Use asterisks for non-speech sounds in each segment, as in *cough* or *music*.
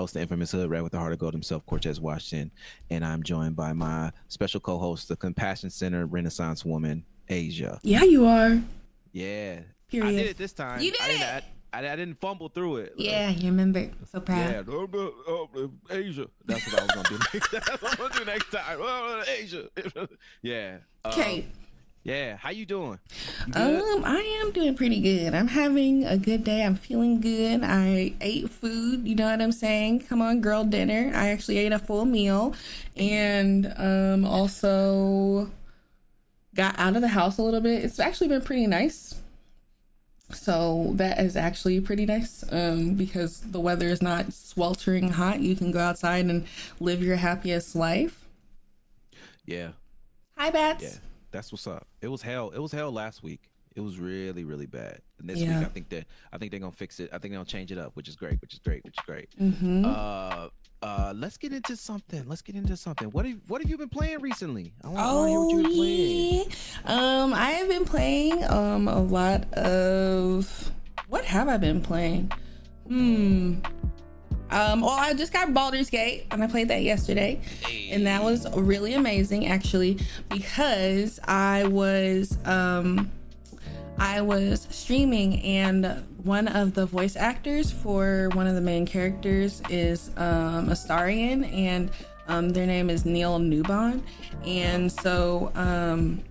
host, the infamous Hood Rat with the Heart of Gold himself, Cortez Washington, and I'm joined by my special co-host, the Compassion Center Renaissance woman, Azia. Yeah, you are. Yeah, Period. I did it this time. You did I didn't, it! I, I, I didn't fumble through it. Yeah, you remember. So proud. Yeah, oh, oh, Azia. That's what I was gonna do. *laughs* Next, that's what I'm gonna do next time. Oh, Azia. *laughs* yeah. Um, Okay. Yeah. How you doing? You good? Um, I am doing pretty good. I'm having a good day. I'm feeling good. I ate food. You know what I'm saying? Come on, girl, dinner. I actually ate a full meal, and um, also got out of the house a little bit. It's actually been pretty nice. So that is actually pretty nice um, because the weather is not sweltering hot. You can go outside and live your happiest life. yeah. Hi, Bats. Yeah. That's what's up. It was hell. It was hell last week. It was really, really bad. And this Yeah. week, I think that I think they're gonna fix it. I think they're gonna change it up, which is great. Which is great. Which is great. Mm-hmm. Uh, uh, let's get into something. Let's get into something. What have What have you been playing recently? I want to hear what Oh you've been playing. Um, I have been playing um a lot of what have I been playing? Hmm. Um, well, I just got Baldur's Gate and I played that yesterday, and that was really amazing actually because I was um I was streaming and one of the voice actors for one of the main characters is um, Astarion and um, their name is Neil Newbon. And so um,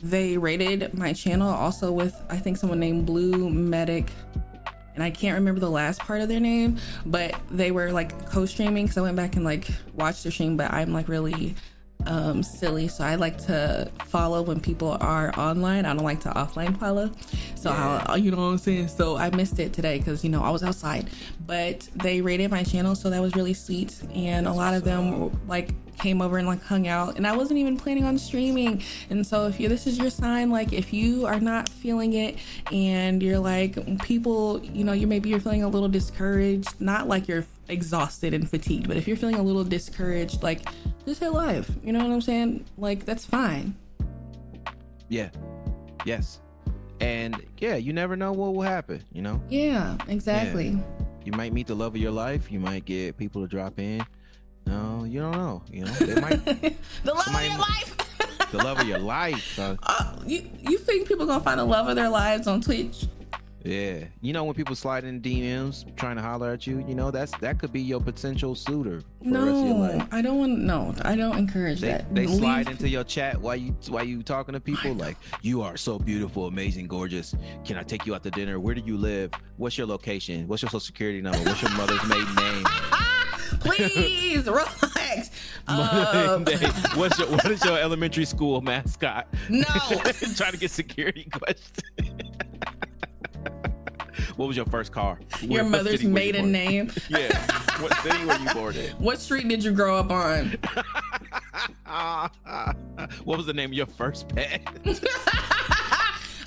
they rated my channel also with, I think, someone named Blue Medic. And I can't remember the last part of their name, but they were like co streaming because I went back and like watched their stream, but I'm like really um silly. So i like to follow when people are online. I don't like to offline follow. So I'll, you know what i'm saying? So i missed it today because you know i was outside. But they rated my channel so that was really sweet. And a lot of them were like came over and like hung out and i wasn't even planning on streaming and so if you this is your sign like if you are not feeling it and you're like people you know you maybe you're feeling a little discouraged not like you're exhausted and fatigued but if you're feeling a little discouraged like just hit live you know what i'm saying like that's fine Yeah. Yes. And yeah, you never know what will happen. You know, yeah exactly you might meet the love of your life. You might get people to drop in. No, you don't know. You know, they might *laughs* the love of your might- life *laughs* the love of your life. *laughs* uh, you you think people gonna find the love of their lives on twitch Yeah, you know when people slide in DMs trying to holler at you, you know that's that could be your potential suitor for the rest of your no i don't want no i don't encourage They, that they Leave- slide into your chat while you while you talking to people like you are so beautiful, amazing, gorgeous. Can I take you out to dinner? Where do you live? What's your location? What's your social security number? What's your mother's maiden name? Please relax um, *laughs* What's your what is your elementary school mascot? no *laughs* trying to get security *laughs* questions. what was your first car? your What mother's were you maiden name Yeah. What city were you born in? what street did you grow up on what was the name of your first pet?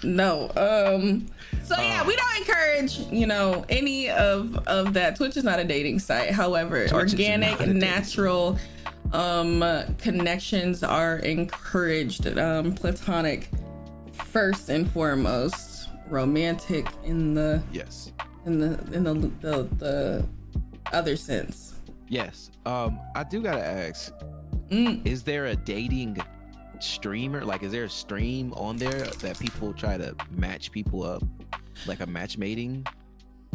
no um so yeah we don't encourage you know any of of that twitch is not a dating site however Twitch organic not a dating natural um connections are encouraged um platonic first and foremost romantic in the yes. in the in the the, the other sense Yes. Um, I do gotta ask, Mm. is there a dating streamer? Like, is there a stream on there that people try to match people up? Like a matchmaking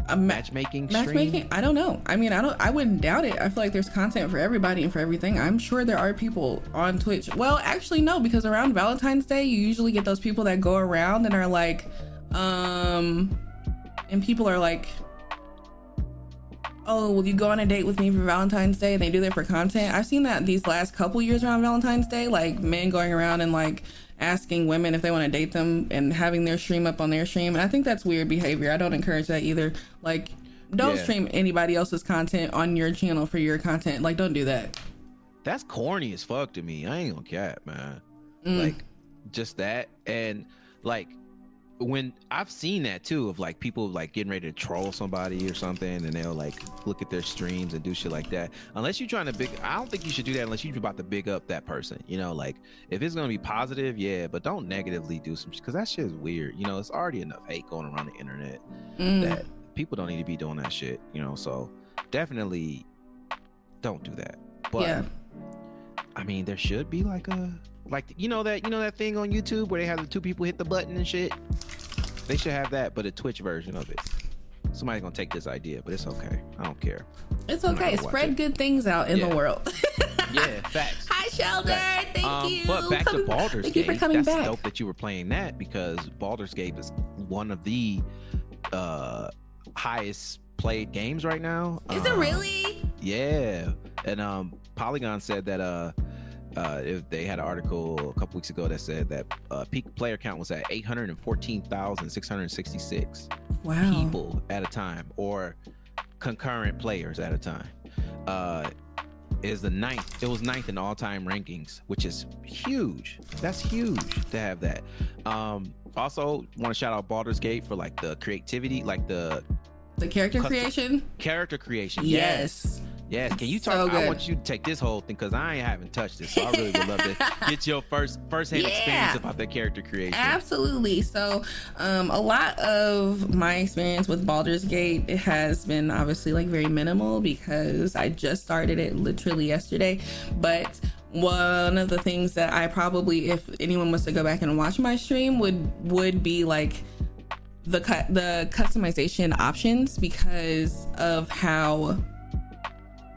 a ma- matchmaking stream? matchmaking i don't know. I mean i don't i wouldn't doubt it. I feel like there's content for everybody and for everything. I'm sure there are people on twitch. Well actually no because around valentine's day you usually get those people that go around and are like um and people are like oh will you go on a date with me for valentine's day and they do that for content? I've seen that these last couple years around valentine's day like men going around and like asking women if they want to date them and having their stream up on their stream and i think that's weird behavior i don't encourage that either like don't Yeah. stream anybody else's content on your channel for your content like don't do that That's corny as fuck to me. I ain't gonna cap, man. Mm. Like, just that, and like when I've seen that too of like people like getting ready to troll somebody or something, and they'll like look at their streams and do shit like that. Unless you're trying to big, I don't think you should do that unless you're about to big up that person. You know, like if it's gonna be positive, yeah, but don't negatively do some shit because that shit is weird. You know, it's already enough hate going around the internet Mm. that people don't need to be doing that shit. You know, so definitely don't do that. But yeah. I mean, there should be like a like you know that you know that thing on YouTube where they have the two people hit the button and shit. They should have that, but a Twitch version of it. Somebody's gonna take this idea, but it's okay. I don't care. It's okay. Spread it. good things out in Yeah. the world. *laughs* Yeah, facts. Hi, Shelter. Facts. Thank Um, you. But back to Baldur's Thank Gate. you for coming That's back. dope that you were playing that because Baldur's Gate is one of the uh highest played games right now. Is it Um, really? Yeah, and um, Polygon said that uh, uh, if they had an article a couple weeks ago that said that uh, peak player count was at eight hundred and fourteen thousand six hundred sixty-six Wow. people at a time, or concurrent players at a time. Uh, is the ninth? It was ninth in all-time rankings, which is huge. That's huge to have that. Um, also, want to shout out Baldur's Gate for like the creativity, like the The character Custom- creation? character creation. Yes. Yes, can you So talk? I want you to take this whole thing because I ain't haven't touched this, so I really would love to *laughs* get your first first hand Yeah. experience about that character creation. Absolutely. So, um, a lot of my experience with Baldur's Gate it has been obviously like very minimal because I just started it literally yesterday. But one of the things that I probably, if anyone was to go back and watch my stream, would would be like the cut the customization options because of how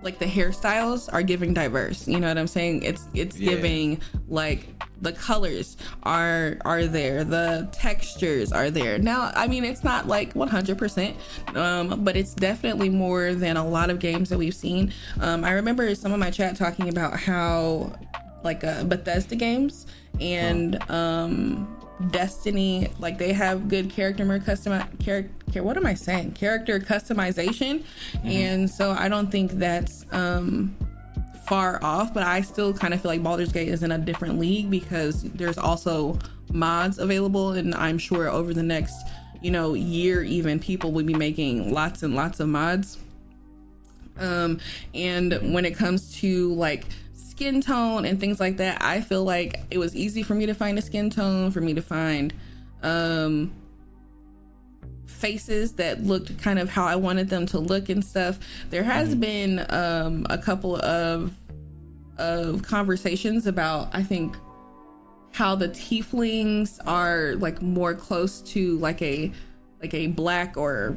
like the hairstyles are giving diverse you know what i'm saying? It's it's Yeah. giving like the colors are are there the textures are there. Now i mean it's not like 100% um, but it's definitely more than a lot of games that we've seen. Um, i remember some of my chat talking about how like uh, bethesda games and um destiny like they have good character custom character what am i saying? Character customization. And so i don't think that's um far off, but I still kind of feel like Baldur's Gate is in a different league because there's also mods available, and I'm sure over the next, you know, year even people will be making lots and lots of mods. Um, and when it comes to like skin tone and things like that, I feel like it was easy for me to find a skin tone, for me to find um faces that looked kind of how I wanted them to look and stuff. There has been um, a couple of of conversations about I think how the tieflings are like more close to like a like a black or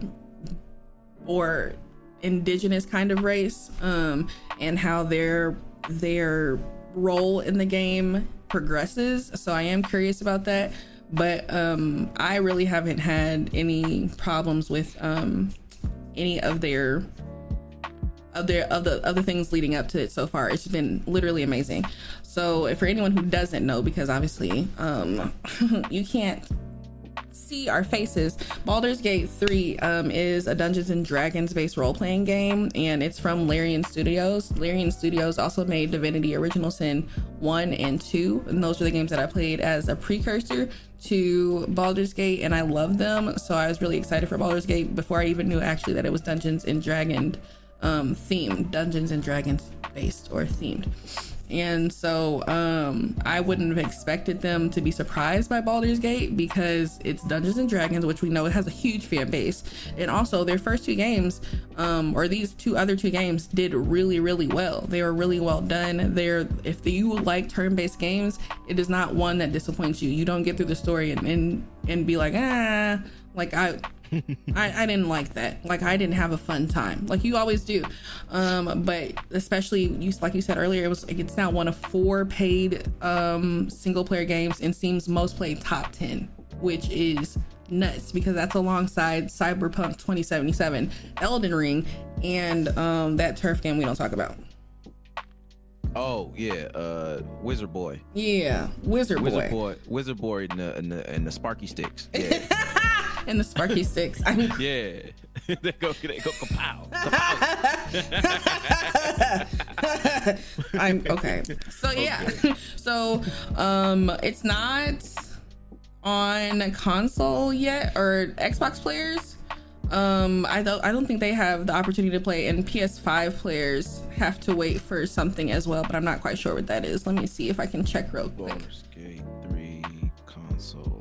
or indigenous kind of race um and how their their role in the game progresses. So i am curious about that. But um i really haven't had any problems with um any of their of their of the other things leading up to it so far. It's been literally amazing. So for anyone who doesn't know because obviously um *laughs* you can't see our faces. Baldur's Gate 3 um, is a Dungeons and Dragons based role playing game, and it's from Larian Studios. Larian Studios also made Divinity Original Sin 1 and 2, and those are the games that I played as a precursor to Baldur's Gate, and I love them. So I was really excited for Baldur's Gate before I even knew actually that it was Dungeons and Dragons um, themed, Dungeons and Dragons based or themed. And so um, I wouldn't have expected them to be surprised by Baldur's Gate because it's Dungeons and Dragons, which we know it has a huge fan base. And also, their first two games, um, or these two other two games, did really, really well. They were really well done. They're if you like turn-based games, it is not one that disappoints you. You don't get through the story and and, and be like, ah, like I *laughs* I, I didn't like that. Like I didn't have a fun time, like you always do. Um, but especially you, like you said earlier, it was it's now one of four paid um, single player games and seems most played top ten, which is nuts because that's alongside Cyberpunk 2077, Elden Ring, and um, that TERF game we don't talk about. Oh yeah, uh, Wizard Boy, Yeah, Wizard, Wizard Boy. Boy, Wizard Boy, and the and the, and the Sparky sticks. *laughs* Yeah, *laughs* and the Sparky Sticks. I mean, yeah. *laughs* *laughs* they go, they go, kapow, kapow. I'm okay. So yeah. So um it's not on console yet or Xbox players. Um I don't I don't think they have the opportunity to play and PS5 players have to wait for something as well, but I'm not quite sure what that is. Let me see if I can check real quick. Baldur's Gate 3 console.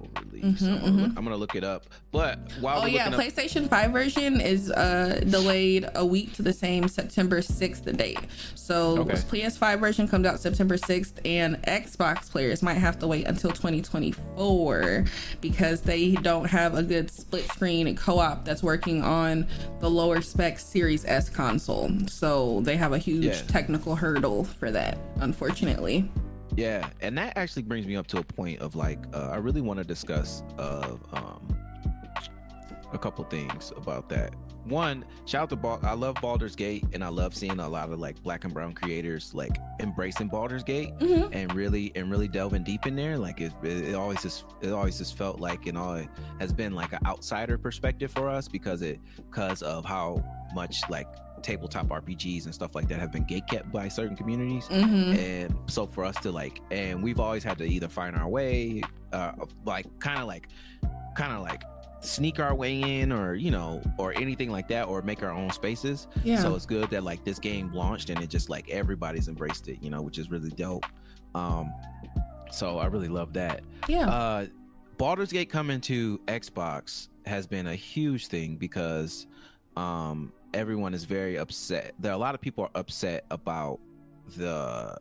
Mm-hmm, so I'm, gonna look, I'm, gonna look, it up. But while oh yeah, PlayStation Five version is uh, delayed a week to the same September sixth date. So okay. PS5 version comes out September sixth, and Xbox players might have to wait until 2024 because they don't have a good split screen co-op that's working on the lower spec Series S console. So they have a huge yeah. technical hurdle for that, unfortunately. Yeah, and that actually brings me up to a point of like uh, I really want to discuss of um, a couple things about that. One, shout out to Bal- I love Baldur's Gate, and I love seeing a lot of like black and brown creators like embracing Baldur's Gate mm-hmm. and really and really delving deep in there. Like it, it, always just it always just felt like and all it has been like an outsider perspective for us because it because of how much like tabletop RPGs and stuff like that have been gatekept by certain communities. Mm-hmm. And so for us to like, and we've always had to either find our way, uh, like kind of like, kind of like sneak our way in or you know or anything like that or make our own spaces. Yeah. So it's good that like this game launched and it just like everybody's embraced it you know which is really dope. Um so i really love that. Yeah. Uh Baldur's Gate coming to Xbox has been a huge thing because um everyone is very upset. There are a lot of people are upset about the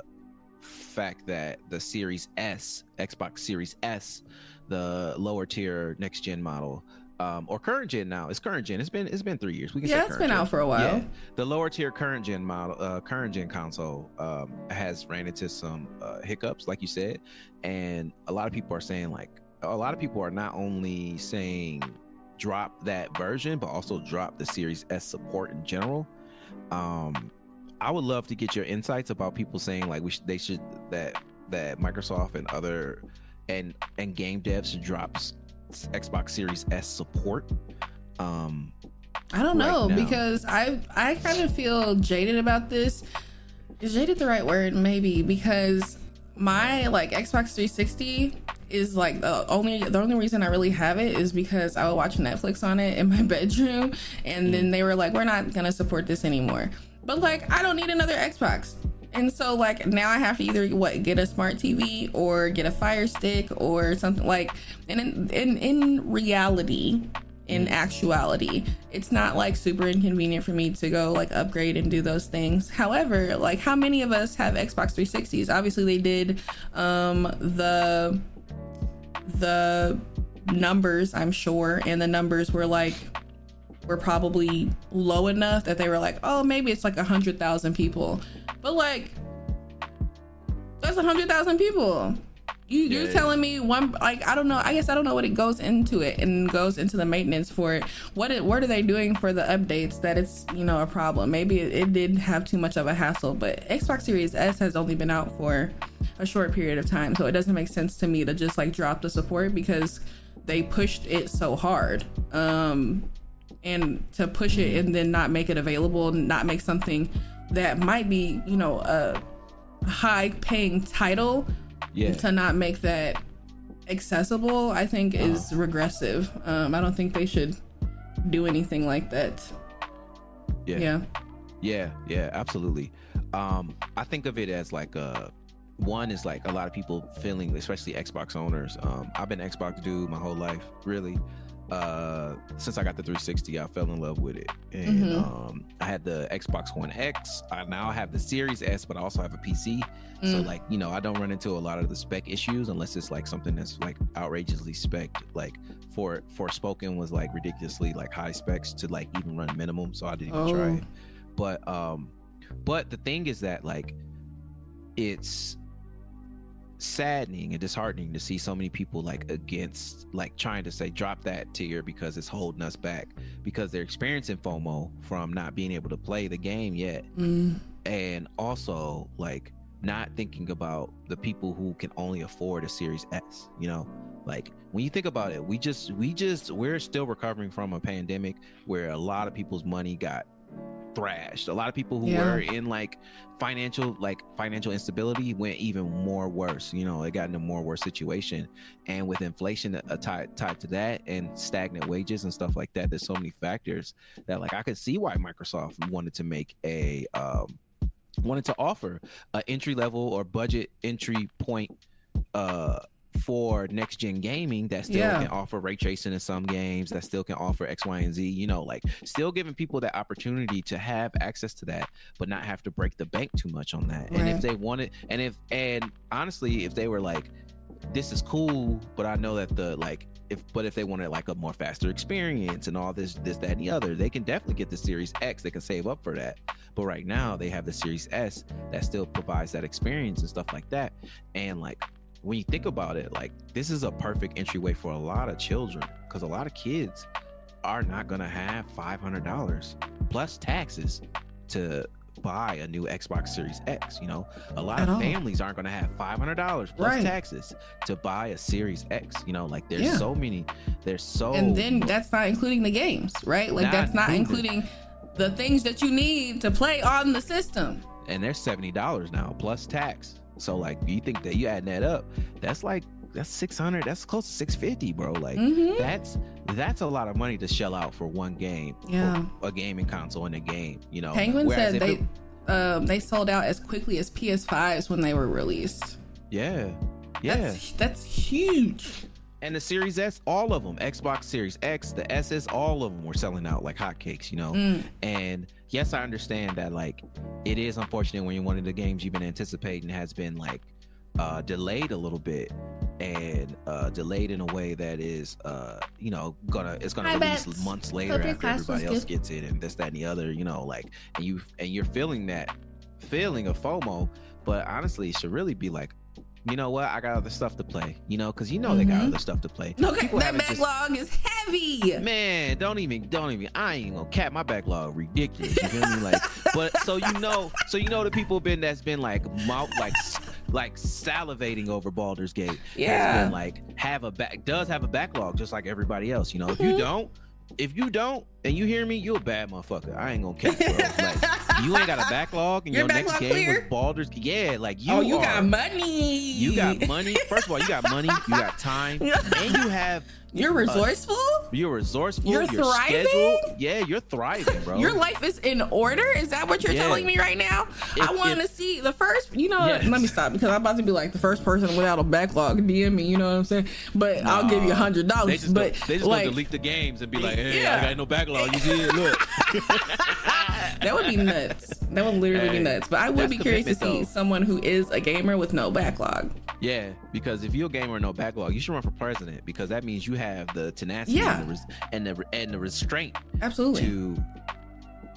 fact that the Series S, Xbox Series S, the lower tier next gen model, um, or current gen now. It's current gen. It's been it's been three years. We can yeah, it's been gen. out for a while. Yeah. The lower tier current gen model, uh, current gen console, um, has ran into some uh, hiccups, like you said, and a lot of people are saying like a lot of people are not only saying drop that version, but also drop the Series S support in general. Um, I would love to get your insights about people saying like we should, they should that that Microsoft and other and and game devs should drop Xbox Series S support. Um, I don't right know now. because I I kind of feel jaded about this. Is jaded the right word? Maybe because my like Xbox 360 is like the only the only reason I really have it is because I would watch Netflix on it in my *laughs* bedroom, and then they were like, "We're not gonna support this anymore." But like, I don't need another Xbox, and so like now I have to either what get a smart TV or get a Fire Stick or something like. And in in, in reality, in actuality. It's not like super inconvenient for me to go like upgrade and do those things. However, like how many of us have Xbox 360s? Obviously they did um the the numbers, I'm sure, and the numbers were like were probably low enough that they were like, oh, maybe it's like a hundred thousand people, but like that's a hundred thousand people. You yeah, you're telling me one like I don't know. I guess I don't know what it goes into it and goes into the maintenance for it. What it, what are they doing for the updates that it's you know a problem? Maybe it, it did have too much of a hassle, but Xbox Series S has only been out for a short period of time, so it doesn't make sense to me to just like drop the support because they pushed it so hard. Um, and to push it and then not make it available, not make something that might be you know a high paying title yeah. to not make that accessible, I think uh-huh. is regressive. Um, I don't think they should do anything like that. Yeah. Yeah. Yeah, yeah, absolutely. Um, I think of it as like a one is like a lot of people feeling, especially Xbox owners. Um, I've been Xbox dude my whole life, really uh since I got the 360, I fell in love with it. And mm-hmm. um I had the Xbox One X. I now have the Series S, but I also have a PC. Mm. So like, you know, I don't run into a lot of the spec issues unless it's like something that's like outrageously spec like for Forspoken was like ridiculously like high specs to like even run minimum. So I didn't even oh. try it. But um but the thing is that like it's saddening and disheartening to see so many people like against like trying to say drop that tier because it's holding us back because they're experiencing FOMO from not being able to play the game yet. Mm. And also like not thinking about the people who can only afford a Series S, you know? Like when you think about it, we just we just we're still recovering from a pandemic where a lot of people's money got thrashed. A lot of people who yeah. were in like financial like financial instability went even more worse. You know, it got in a more worse situation. And with inflation uh, tied tied to that and stagnant wages and stuff like that, there's so many factors that like I could see why Microsoft wanted to make a um wanted to offer a entry level or budget entry point uh for next gen gaming that still Yeah. can offer ray tracing in some games, that still can offer X, Y, and Z. You know, like still giving people that opportunity to have access to that, but not have to break the bank too much on that. And if Right. they wanted, and if and honestly, if they were like, this is cool, but I know that the like if but if they wanted like a more faster experience and all this this that and the other, they can definitely get the Series X. They can save up for that. But right now they have the Series S that still provides that experience and stuff like that. And like when you think about it, like this is a perfect entryway for a lot of children because a lot of kids are not gonna have five hundred dollars plus taxes to buy a new Xbox Series X. You know, a lot of families aren't gonna have five hundred dollars plus Right. taxes to buy a Series X. You know, like there's Yeah. so many. There's so and then that's not including the games, right? Like Not that's not including- including the things that you need to play on the system. and they're seventy dollars now plus tax. So like you think that you adding that up, that's like that's six hundred. That's close to six fifty, bro. Like Mhm. that's that's a lot of money to shell out for one game. Yeah. a gaming console in a game. You know, Penguin Whereas said they it- um, they sold out as quickly as PS5s when they were released. yeah, yeah. That's that's huge. And the Series S, all of them, Xbox Series X, the SS, all of them were selling out like hotcakes. You know, Mm. And yes, I understand that like it is unfortunate when you're one of the games you've been anticipating has been like uh delayed a little bit and uh delayed in a way that is uh you know gonna it's gonna Hi, release Bets. months later Hope after everybody else gets it and this that and the other you know like and you and you're feeling that feeling of FOMO but honestly it should really be like you know what I got other stuff to play you know because you know they got Mhm. other stuff to play Okay, People that haven't just- backlog is heavy. Man, don't even, don't even. I ain't gonna cap my backlog. Ridiculous. You feel me? Like, but so you know, so you know the people been that's been like mouth, like, like salivating over Baldur's Gate. has Yeah. been like have a back does have a backlog just like everybody else. You know, if you Mhm. don't, if you don't, and you hear me, you a bad motherfucker. I ain't gonna cap. Like, you ain't got a backlog, and Your your, next game clear? was Baldur's. Yeah, like you. oh, you are, got money. You got money. First of all, you got money. You got time, *laughs* and you have You're resourceful. you're resourceful. You're You're, thriving? scheduled. Yeah, you're thriving, bro. Your life is in order. Is that what you're Yeah. telling me right now? I want to see the first. You know, Yes. let me stop because I'm about to be like the first person without a backlog. DM me. You know what I'm saying? But I'll give you a hundred dollars. But gonna, they just like delete the games and be like, "Hey, Yeah. I got no backlog. You see it? Look." *laughs* that would be nuts. That would literally be nuts. But I would be curious to see though. someone who is a gamer with no backlog. yeah, because if you're a gamer with no backlog, you should run for president because that means you have the tenacity Yeah. and, the res- and the and the restraint Absolutely. to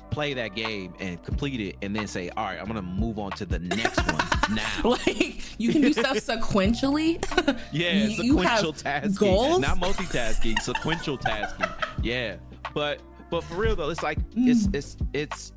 play that game and complete it, and then say, "All right, I'm gonna move on to the next one *laughs* now." Like you can do stuff *laughs* sequentially. Yeah, *laughs* You- you have sequential tasking, goals? not multitasking, sequential tasking. Yeah, but but for real though, it's like it's Mm. it's it's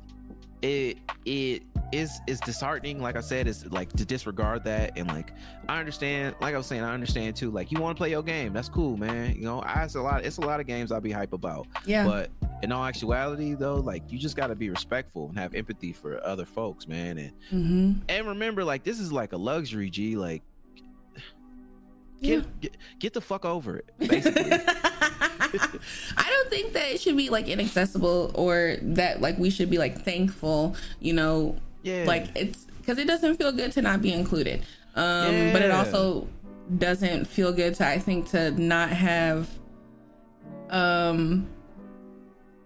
it it is is disheartening. Like I said, it's like to disregard that and like I understand. Like I was saying, I understand too. Like you want to play your game, that's cool, man. You know, I it's a lot. It's a lot of games I'll be hype about. yeah. But in all actuality, though, like you just got to be respectful and have empathy for other folks, man. And hmm and remember, like this is like a luxury, G. Like Yeah. get, get get the fuck over it, *laughs* basically. *laughs* I don't think that it should be like inaccessible or that like we should be like thankful, you know, yeah, like it's because it doesn't feel good to not be included. Um, but it also doesn't feel good to I think to not have um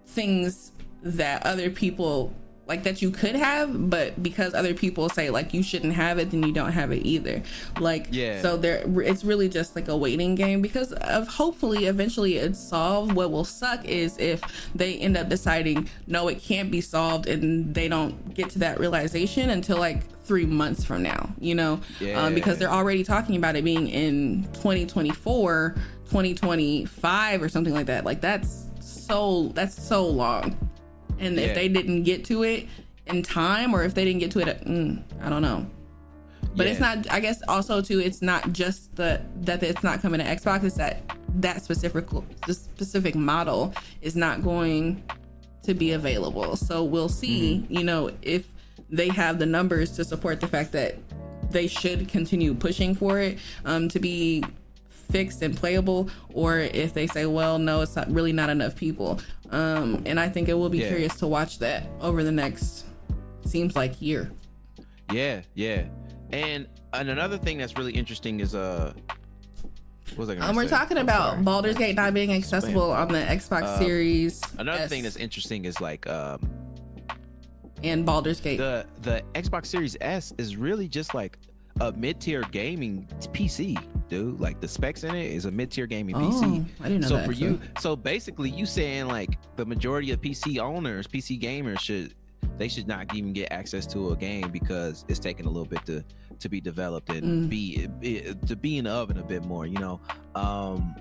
things that other people like that you could have but because other people say like you shouldn't have it then you don't have it either. Like Yeah. so there it's really just like a waiting game because of hopefully eventually it's solved what will suck is if they end up deciding no it can't be solved and they don't get to that realization until like three months from now you know? Um, because they're already talking about it being in 2024 2025 or something like that. Like that's so that's so long and Yeah. if they didn't get to it in time or if they didn't get to it mm, i don't know but it's not i guess also too it's not just the that it's not coming to xbox it's that that specific this specific model is not going to be available so we'll see Mm-hmm. you know if they have the numbers to support the fact that they should continue pushing for it um, to be fixed and playable or if they say well no it's not really not enough people um, and i think it will be Yeah. curious to watch that over the next seems like year Yeah, yeah. And and another thing that's really interesting is uh What was I gonna Um, we're say? talking I'm about sorry. Baldur's Gate not being accessible on the Xbox Uh, Series. Another S thing that's interesting is like um, and Baldur's Gate. the the Xbox Series S is really just like a mid tier gaming PC, dude. Like the specs in it is a mid tier gaming oh, PC. I didn't know So that. for actually. you, so basically, you saying like the majority of PC owners, PC gamers should they should not even get access to a game because it's taking a little bit to to be developed and Mm. be it, to be in the oven a bit more, you know. Um,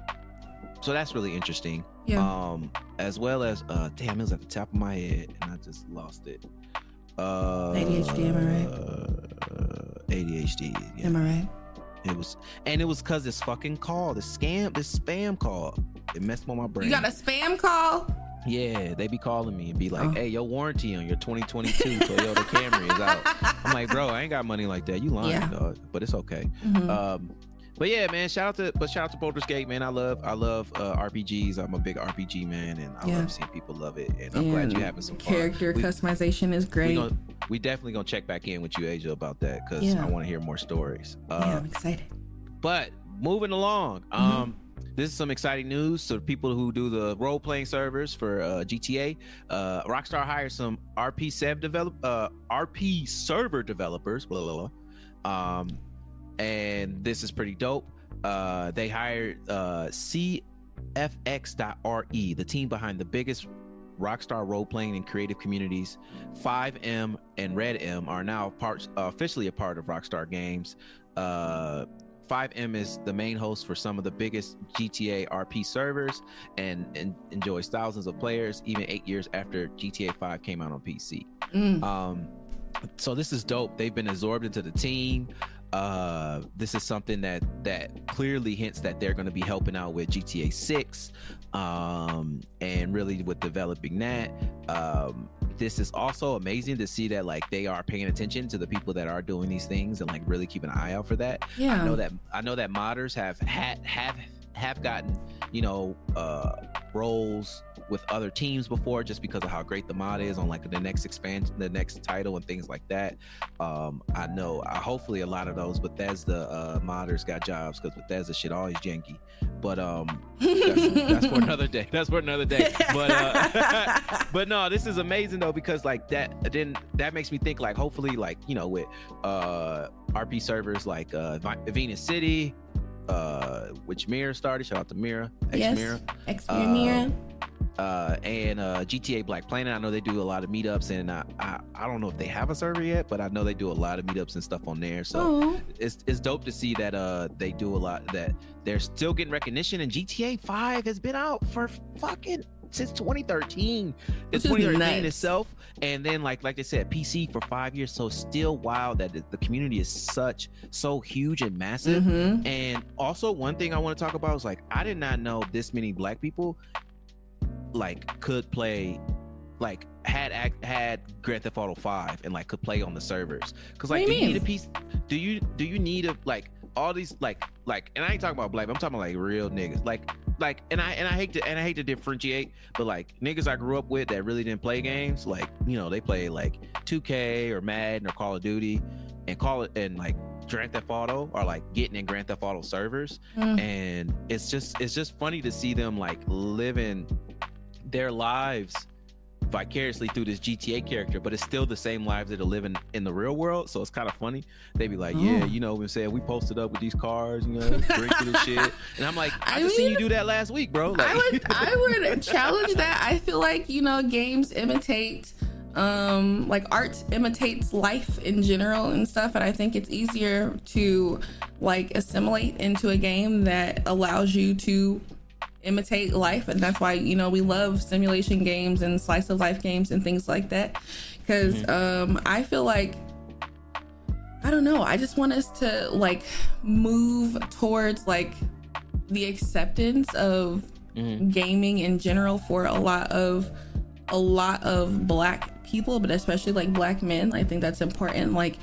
so that's really interesting. yeah. Um, as well as uh, damn, it was at the top of my head and I just lost it. Uh, ADHD, am I right? Uh, ADHD. Yeah. Am I right? It was, and it was because this fucking call, this scam, this spam call, it messed with my brain. You got a spam call? yeah, they be calling me and be like, Oh. "Hey, your warranty on your 2022 *laughs* Toyota Camry is out." I'm like, "Bro, I ain't got money like that. You lying, Yeah. dog." But it's okay. Mhm. Um, but yeah, man, shout out to but shout out to Baldur's Gate, man. I love I love uh, RPGs. I'm a big RPG man, and I Yeah. love seeing people love it. And I'm glad you're having some fun. character We- customization is We, great. gonna, we definitely gonna check back in with you, Azia, about that because Yeah. I want to hear more stories. Uh, yeah, I'm excited. but moving along, Mm-hmm. um, this is some exciting news. So people who do the role playing servers for uh, GTA, uh, Rockstar hired some RP develop uh, RP server developers. Blah, blah, blah. Um, and this is pretty dope. Uh, they hired uh, CFX.RE, the team behind the biggest Rockstar role playing and creative communities. FiveM and RedM are now parts uh, officially a part of Rockstar Games. Uh, FiveM is the main host for some of the biggest GTA RP servers and, and enjoys thousands of players even eight years after GTA 5 came out on PC. Mm. Um, so this is dope. They've been absorbed into the team. Uh, this is something that that clearly hints that they're going to be helping out with GTA 6, um, and really with developing that. Um, this is also amazing to see that like they are paying attention to the people that are doing these things and like really keep an eye out for that. Yeah. I know that I know that modders have had have have gotten you know uh roles with other teams before just because of how great the mod is on like the next expansion the next title and things like that. Um i know I, hopefully a lot of those bethesda uh modders got jobs because bethesda shit always janky. But um that's, that's for another day. That's for another day. But uh *laughs* but no this is amazing though because like that then that makes me think like hopefully like you know with uh rp servers like uh venus city uh which Mira started shout out to Mira ex Yes. Mira X Uh, Mira. uh and uh GTA Black Planet I know they do a lot of meetups and I, I I don't know if they have a server yet but I know they do a lot of meetups and stuff on there so Oh, it's it's dope to see that uh they do a lot that they're still getting recognition and GTA 5 has been out for fucking since 2013 it's Which is 2013 nuts. itself and then like like they said PC for 5 years so still wild that the, the community is such so huge and massive mhm. and also one thing I want to talk about is like I did not know this many black people like could play like had act had Grand Theft Auto 5 and like could play on the servers. Cause like do do you you need a piece do you do you need a like all these like like and I ain't talking about black, I'm talking about like real niggas. Like like and I and I hate to and I hate to differentiate, but like niggas I grew up with that really didn't play games, like, you know, they play like 2K or Madden or Call of Duty and call it and like Grand Theft Auto are like getting in Grand Theft Auto servers Mm. and it's just it's just funny to see them like living their lives vicariously through this GTA character, but it's still the same lives that are living in the real world. So it's kind of funny. They'd be like, "Yeah, Oh. you know, we said we posted up with these cars, you know, *laughs* drinking and shit." And I'm like, "I, I just seen you do that last week, bro." Like, I would I would *laughs* challenge that. I feel like, you know, games imitate um like art imitates life in general and stuff and I think it's easier to like assimilate into a game that allows you to imitate life and that's why you know we love simulation games and slice of life games and things like that because um I feel like I don't know. I just want us to like move towards like the acceptance of Mhm. gaming in general for a lot of a lot of black people, but especially like black men. I think that's important. Like,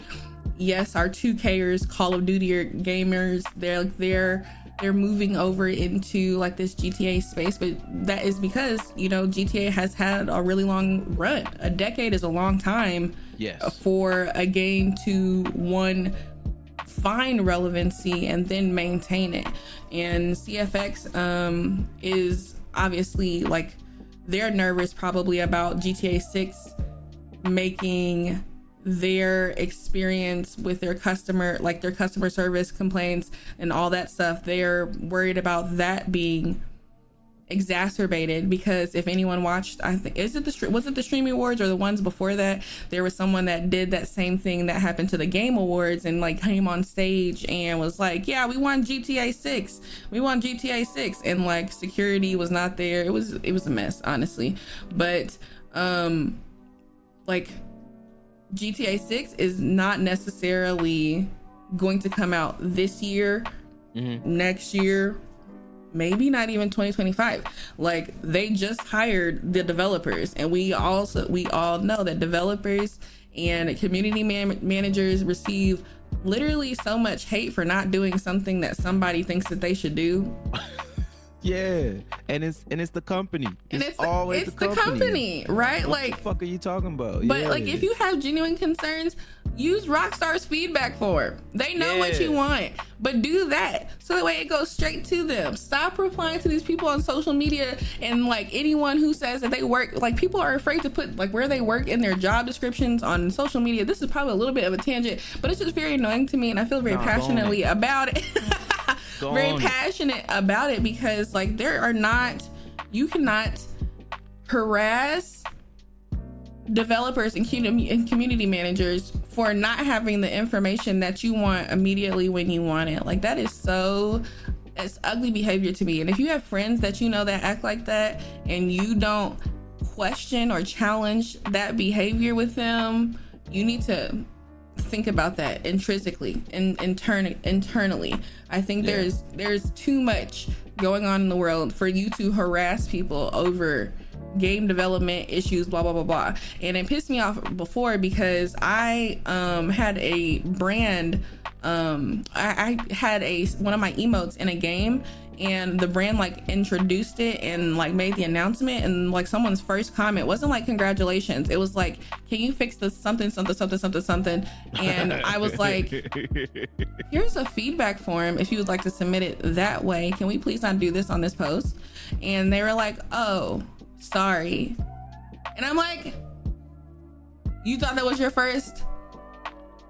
yes, our 2Kers, Call of Duty gamers, they're they're they're moving over into like this GTA space, but that is because you know GTA has had a really long run. A decade is a long time yes, for a game to one find relevancy and then maintain it. And CFX um, is obviously like they're nervous probably about GTA 6 making their experience with their customer like their customer service complaints and all that stuff they're worried about that being exacerbated because if anyone watched i think is it the was it the streaming awards or the ones before that there was someone that did that same thing that happened to the game awards and like came on stage and was like yeah we won gta 6 we won gta 6 and like security was not there. It was it was a mess honestly. But um like GTA 6 is not necessarily going to come out this year, mm-hmm. next year, maybe not even 2025. Like they just hired the developers and we also we all know that developers and community man- managers receive literally so much hate for not doing something that somebody thinks that they should do. *laughs* Yeah, and it's and it's the company. It's and it's always it's the company, the company right? What like, the fuck are you talking about? But yeah. like, if you have genuine concerns, use Rockstar's feedback form. They know yeah. what you want, but do that so that way it goes straight to them. Stop replying to these people on social media and like anyone who says that they work. Like, people are afraid to put like where they work in their job descriptions on social media. This is probably a little bit of a tangent, but it's just very annoying to me, and I feel very nah, passionately about it. *laughs* very passionate about it because like there are not you cannot harass developers and community managers for not having the information that you want immediately when you want it. Like that is so it's ugly behavior to me. And if you have friends that you know that act like that and you don't question or challenge that behavior with them, you need to think about that intrinsically and intern- internally. I think yeah. there's there's too much going on in the world for you to harass people over game development issues blah blah blah blah and it pissed me off before because i um had a brand um I, I had a one of my emotes in a game and the brand like introduced it and like made the announcement. And like someone's first comment wasn't like congratulations. It was like can you fix this something something something something something? And i was like *laughs* here's a feedback form if you would like to submit it that way. Can we please not do this on this post? And they were like oh sorry. And i'm like you thought that was your first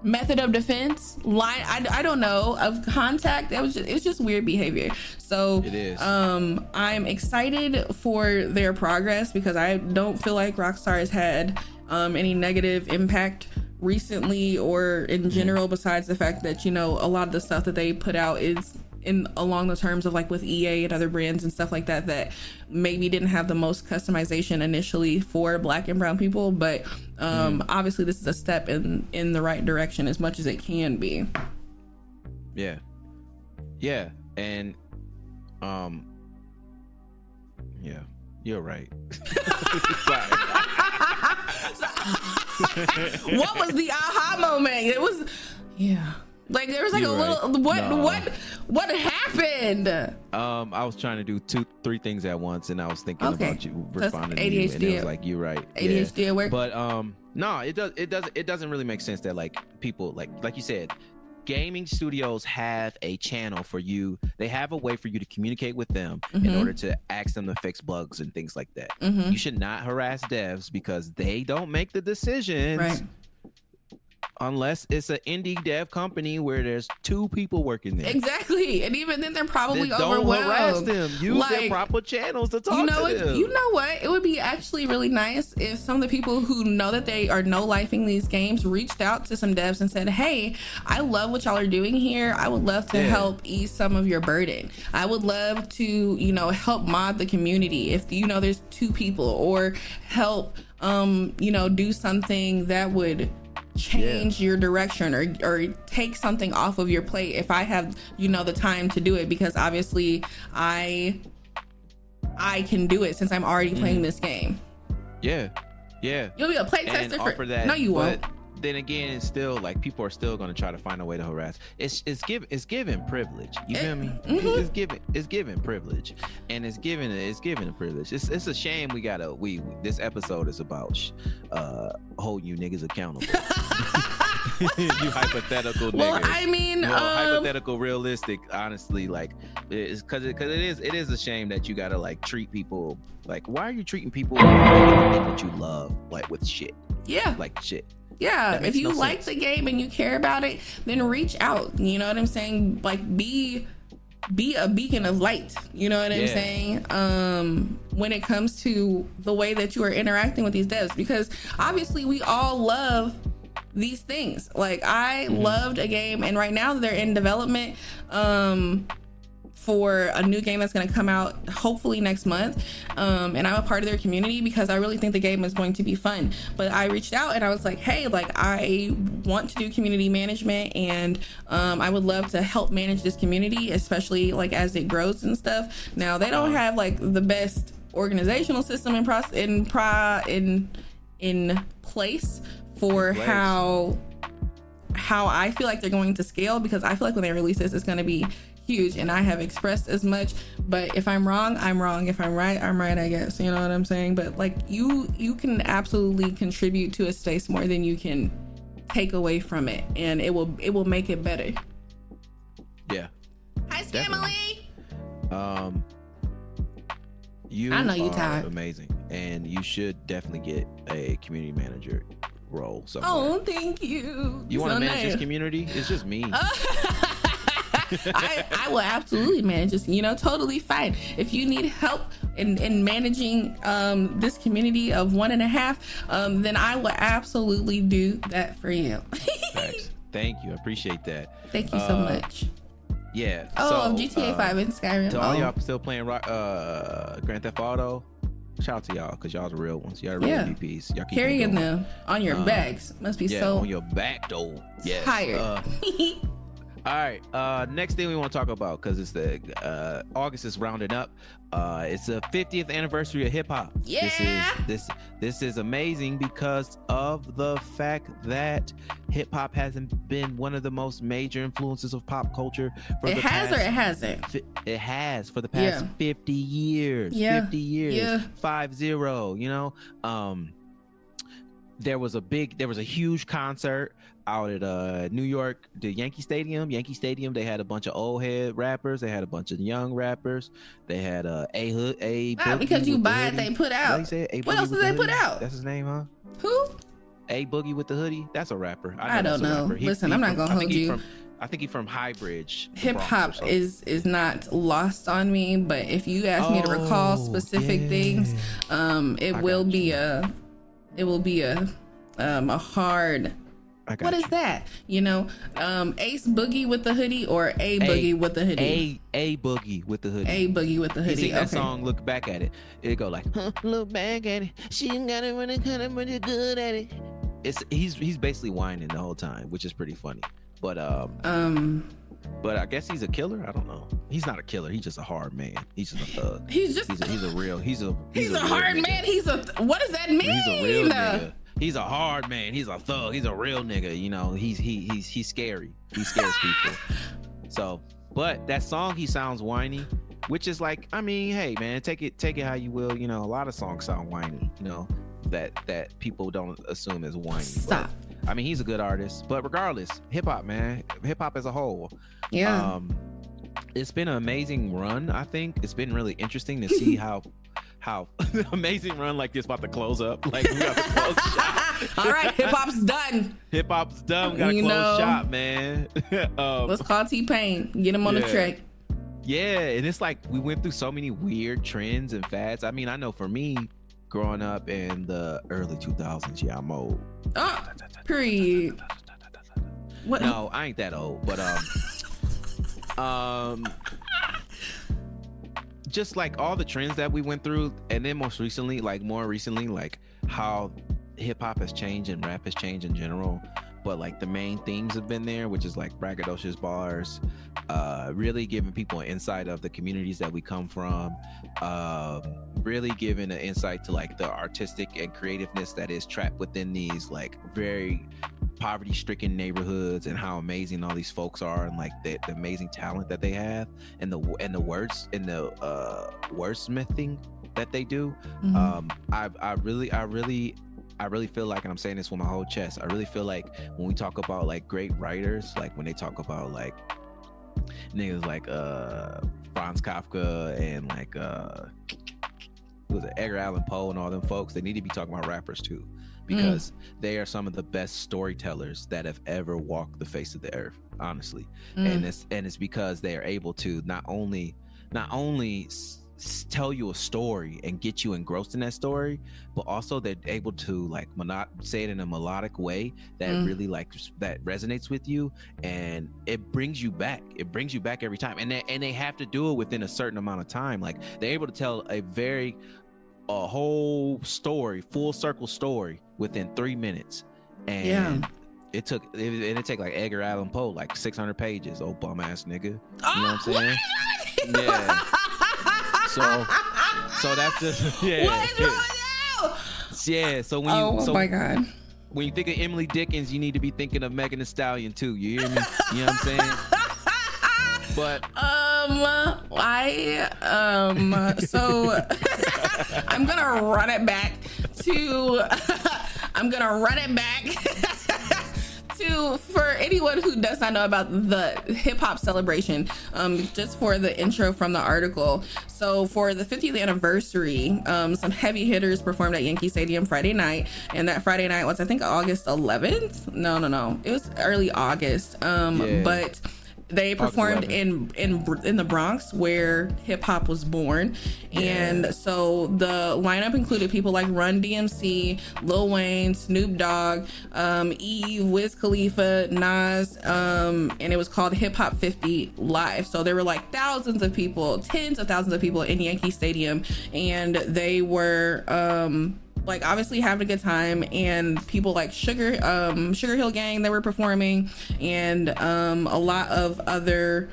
method of defense line I, I don't know of contact that was just it was just weird behavior so it is um i'm excited for their progress because i don't feel like rockstar has had um any negative impact recently or in mm-hmm. general besides the fact that you know a lot of the stuff that they put out is in along the terms of like with EA and other brands and stuff like that that maybe didn't have the most customization initially for black and brown people but um mm. obviously this is a step in in the right direction as much as it can be. Yeah. Yeah and um yeah you're right. *laughs* *laughs* What was the aha moment? It was yeah like there was like You're a right. little what no. what what happened? Um, I was trying to do two three things at once, and I was thinking okay. about you responding to you, and it was like you're right. ADHD yeah. work. But um, no, it does it does it doesn't really make sense that like people like like you said, gaming studios have a channel for you. They have a way for you to communicate with them mm-hmm. in order to ask them to fix bugs and things like that. Mm-hmm. You should not harass devs because they don't make the decisions. Right unless it's an indie dev company where there's two people working there. Exactly, and even then they're probably then don't overwhelmed. harass them. Use like, their proper channels to talk you know to them. You know what? It would be actually really nice if some of the people who know that they are no lifing these games reached out to some devs and said, "Hey, I love what y'all are doing here. I would love to yeah. help ease some of your burden. I would love to, you know, help mod the community if you know there's two people or help." um, you know, do something that would change yeah. your direction or or take something off of your plate if I have you know the time to do it because obviously I I can do it since I'm already playing mm. this game. Yeah. Yeah. You'll be a play tester for that. No, you won't then again, it's still like people are still going to try to find a way to harass. It's it's given it's given privilege. You feel me? Mm-hmm. It's given it's given privilege, and it's given it's given a privilege. It's it's a shame we gotta we this episode is about uh holding you niggas accountable. *laughs* *laughs* you hypothetical niggas. Well, I mean, well, um, hypothetical, realistic. Honestly, like, it's because because it is it is a shame that you gotta like treat people like. Why are you treating people like, that you love like with shit yeah, like shit? Yeah. If you no like sense. the game and you care about it, then reach out. You know what I'm saying? Like, be be a beacon of light. You know what I'm saying? Um, when it comes to the way that you are interacting with these devs, because obviously we all love these things. Like I Mm-hmm. loved a game, and right now they're in development. Um, for a new game that's going to come out hopefully next month. Um, and I'm a part of their community because I really think the game is going to be fun. But I reached out and I was like, hey, like I want to do community management and um, I would love to help manage this community, especially like as it grows and stuff. Now they don't have like the best organizational system in process in pro in in place for In place. how how I feel like they're going to scale because I feel like when they release this, it's going to be huge. And I have expressed as much. But if I'm wrong, I'm wrong. If I'm right, I'm right. I guess you know what I'm saying. But like you, you can absolutely contribute to a space more than you can take away from it, and it will it will make it better. Yeah. Hi, Definitely. Um, you I know you are tired. amazing, and you should definitely get a community manager role. Somewhere. Oh, thank you. you want to So manage this community? It's just me. *laughs* I, I will absolutely manage this. You know, totally fine. If you need help in, in managing um, this community of one and a half, um, then I will absolutely do that for you. *laughs* Thank you. I appreciate that. Thank you so Uh, much. Yeah. Oh, so, GTA uh, 5 and Skyrim. To all Oh. y'all still playing uh, Grand Theft Auto, shout out to y'all because y'all the real ones. Y'all the real Yeah. MVPs. Y'all keep Carrying them on your Uh, backs must be Yeah, so on your back though. Yes. tired. Uh, *laughs* all right. Uh, next thing we want to talk about because it's the uh, August is rounding up. Uh, it's the 50th anniversary of hip hop. This Yeah. is this this is amazing because of the fact that hip hop hasn't been one of the most major influences of pop culture for it the has past or it hasn't. it has for the past Yeah. 50 years Yeah. 50 years Yeah. five zero you know um there was a big there was a huge concert out at uh new york the yankee stadium yankee stadium they had a bunch of old head rappers they had a bunch of young rappers they had uh a hood a Ah, because you with the buy it, they put Is that how out. you say it? A What else did the they put out? that's his name huh Who? a boogie with the hoodie that's a rapper I that's don't know. He- Listen, he I'm not gonna I hold you. from, i think he's from Highbridge Hip hop is is not lost on me, but if you ask me to recall Oh, specific yeah. things, um, it I will be you. a, it will be a, um, a hard. I got What you. is that? You know, um, Ace Boogie with the hoodie or A Boogie with the hoodie? A a boogie with the hoodie. A Boogie with the hoodie. you hoodie. sing that Okay. song, look back at it. It go like, huh, look back at it. She ain't got it really kind of really good at it. It's he's he's basically whining the whole time, which is pretty funny. But um, Um, but I guess he's a killer. I don't know. He's not a killer. He's just a hard man. He's just a thug. *laughs* he's just He's a, he's a real. He's a *laughs* he's, a, real hard nigga. man. He's a what does that mean? He's a real nigga. He's a hard man. He's a thug. He's a real nigga. You know, he's he he's he's scary. He scares people. *laughs* So, but that song he sounds whiny, which is like, I mean, hey man, take it take it how you will. You know, a lot of songs sound whiny. You know, that that people don't assume is whiny. but, Stop. I mean, he's a good artist, but regardless, hip hop, man, hip hop as a whole. Yeah. Um, it's been an amazing run. I think it's been really interesting to see *laughs* how how *laughs* amazing run like this about to close up. *laughs* Like we got to close shop. All right, hip hop's done. Hip hop's done. We gotta close know. shop, man. um, Let's call T Pain. Get him on the track. yeah, and it's like we went through so many weird trends and fads. I mean, I know for me, growing up in the early 2000s, yeah, I'm old. Oh, period. What? No, I ain't that old, but um, um, just like all the trends that we went through, and then most recently, like more recently, like how hip hop has changed and rap has changed in general. But like the main themes have been there, which is like braggadocious bars, uh, really giving people an insight of the communities that we come from, um, really giving an insight to like the artistic and creativeness that is trapped within these like very poverty stricken neighborhoods and how amazing all these folks are and like the, the amazing talent that they have and the and the words and the uh wordsmithing that they do Mhm. um i i really i really I really feel like, and I'm saying this with my whole chest, I really feel like when we talk about like great writers, like when they talk about like niggas like uh Franz Kafka and like uh was it Edgar Allan Poe and all them folks, they need to be talking about rappers too. Because mm. they are some of the best storytellers that have ever walked the face of the earth, honestly. Mm. And it's and it's because they are able to not only not only tell you a story and get you engrossed in that story but also they're able to like mono- say it in a melodic way that mm. really like that resonates with you and it brings you back it brings you back every time and they, and they have to do it within a certain amount of time like they're able to tell a very a whole story full circle story within three minutes and yeah it took it, it, take like Edgar Allan Poe like 600 pages. Oh bum ass nigga. You know what I'm saying? *laughs* yeah. So, so that's just *laughs* yeah. What is wrong now? Yeah. So when oh, you, so my god. When you think of Emily Dickens, you need to be thinking of Megan Thee Stallion too. You hear me? You know what I'm saying? *laughs* But um, I um, so *laughs* I'm gonna run it back to. I'm gonna run it back to for anyone who does not know about the hip hop celebration, um, just for the intro from the article. So for the 50th anniversary, um, some heavy hitters performed at Yankee Stadium Friday night, and that Friday night was I think August 11th. No, no, no, it was early August. Um, yeah. but they performed in in in the Bronx where hip hop was born, yeah. and so the lineup included people like Run DMC, Lil Wayne, Snoop Dogg, um, Eve, Wiz Khalifa, Nas, um, and it was called Hip Hop 50 Live. So there were like thousands of people, tens of thousands of people in Yankee Stadium, and they were um, like obviously having a good time and people like sugar um Sugarhill Gang that were performing and um a lot of other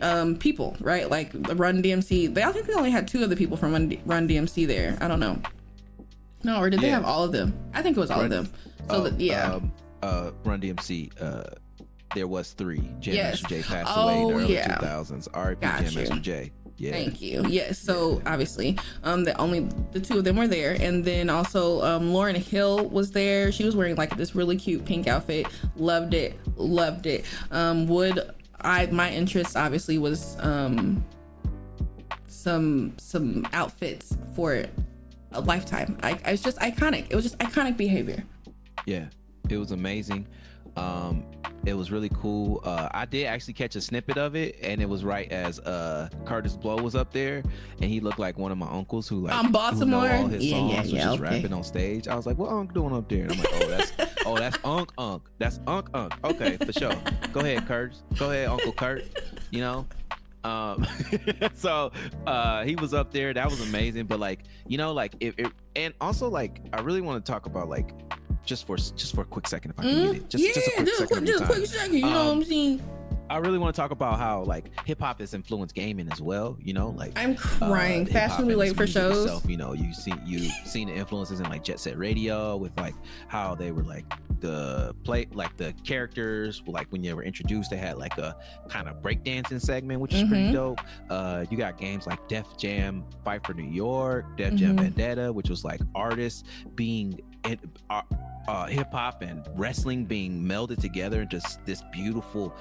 um people right? Like run dmc they i think they only had two of the people from run, run dmc there. I don't know. No or did yeah. they have all of them? I think it was all run, of them. So uh, the, yeah. um, uh run dmc uh there was three. Jam yes. Jay passed oh, away in the early yeah. 2000s rip Jam Master Jay yeah. Thank you. Yes. So obviously, um, the only the two of them were there, and then also um, Lauryn Hill was there. She was wearing like this really cute pink outfit. Loved it. Loved it. Um, would I? My interest obviously was um, some some outfits for a lifetime. I, I was just iconic. It was just iconic behavior. Yeah, it was amazing. Um, it was really cool. Uh, I did actually catch a snippet of it, and it was right as uh, Kurtis Blow was up there, and he looked like one of my uncles who like um, Baltimore. All his yeah, songs, yeah, yeah, just okay. rapping on stage. I was like, "What Unc doing up there?" And I'm like, "Oh, that's *laughs* oh, that's Unc Unc. That's Unc Unc. Okay, for sure. Go ahead, Kurt. Go ahead, Uncle Kurt. You know." Um, *laughs* so uh, he was up there. That was amazing. But like, you know, like if it, and also like, I really want to talk about like just for just for a quick second, if I can mm, get it. Just, yeah, just a quick just, second. Just a quick second. You um, know what I'm um, saying? I really want to talk about how like hip hop has influenced gaming as well. You know, like I'm crying. Uh, Fashionably late for shows. Itself, you know, you see you seen the influences in like Jet Set Radio with like how they were like the play like the characters like when you were introduced they had like a kind of breakdancing segment which is mm-hmm. pretty dope uh you got games like def jam fight for new york def jam mm-hmm. vendetta which was like artists being in, uh, uh, hip hop and wrestling being melded together into this beautiful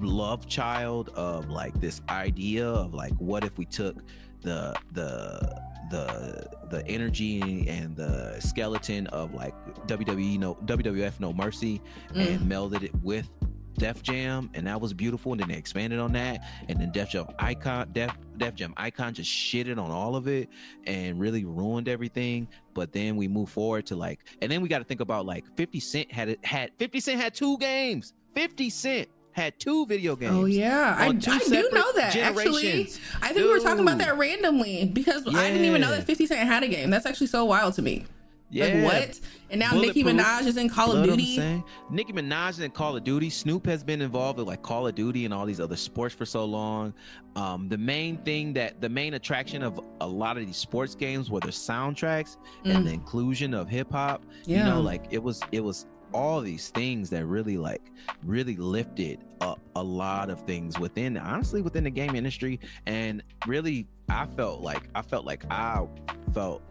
love child of like this idea of like what if we took the the the the energy and the skeleton of like WWE no WWF No Mercy mm. and melded it with Def Jam, and that was beautiful. And then they expanded on that, and then Def Jam Icon, Def Def Jam Icon just shitted on all of it and really ruined everything. But then we move forward to like, and then we got to think about like 50 Cent had it had 50 Cent had two games. 50 Cent had two video games. Oh yeah, I, I do know that. Actually, I think Dude. we were talking about that randomly because yeah. I didn't even know that 50 Cent had a game. That's actually so wild to me. Yeah. Like what? And now Nicki Minaj is in Call of Duty. Nicki Minaj is in Call of Duty. Snoop has been involved with like Call of Duty and all these other sports for so long. Um, the main thing that the main attraction of a lot of these sports games were the soundtracks mm. and the inclusion of hip hop. Yeah. You know, like it was it was all these things that really like really lifted up a lot of things within honestly within the game industry. And really i felt like i felt like i felt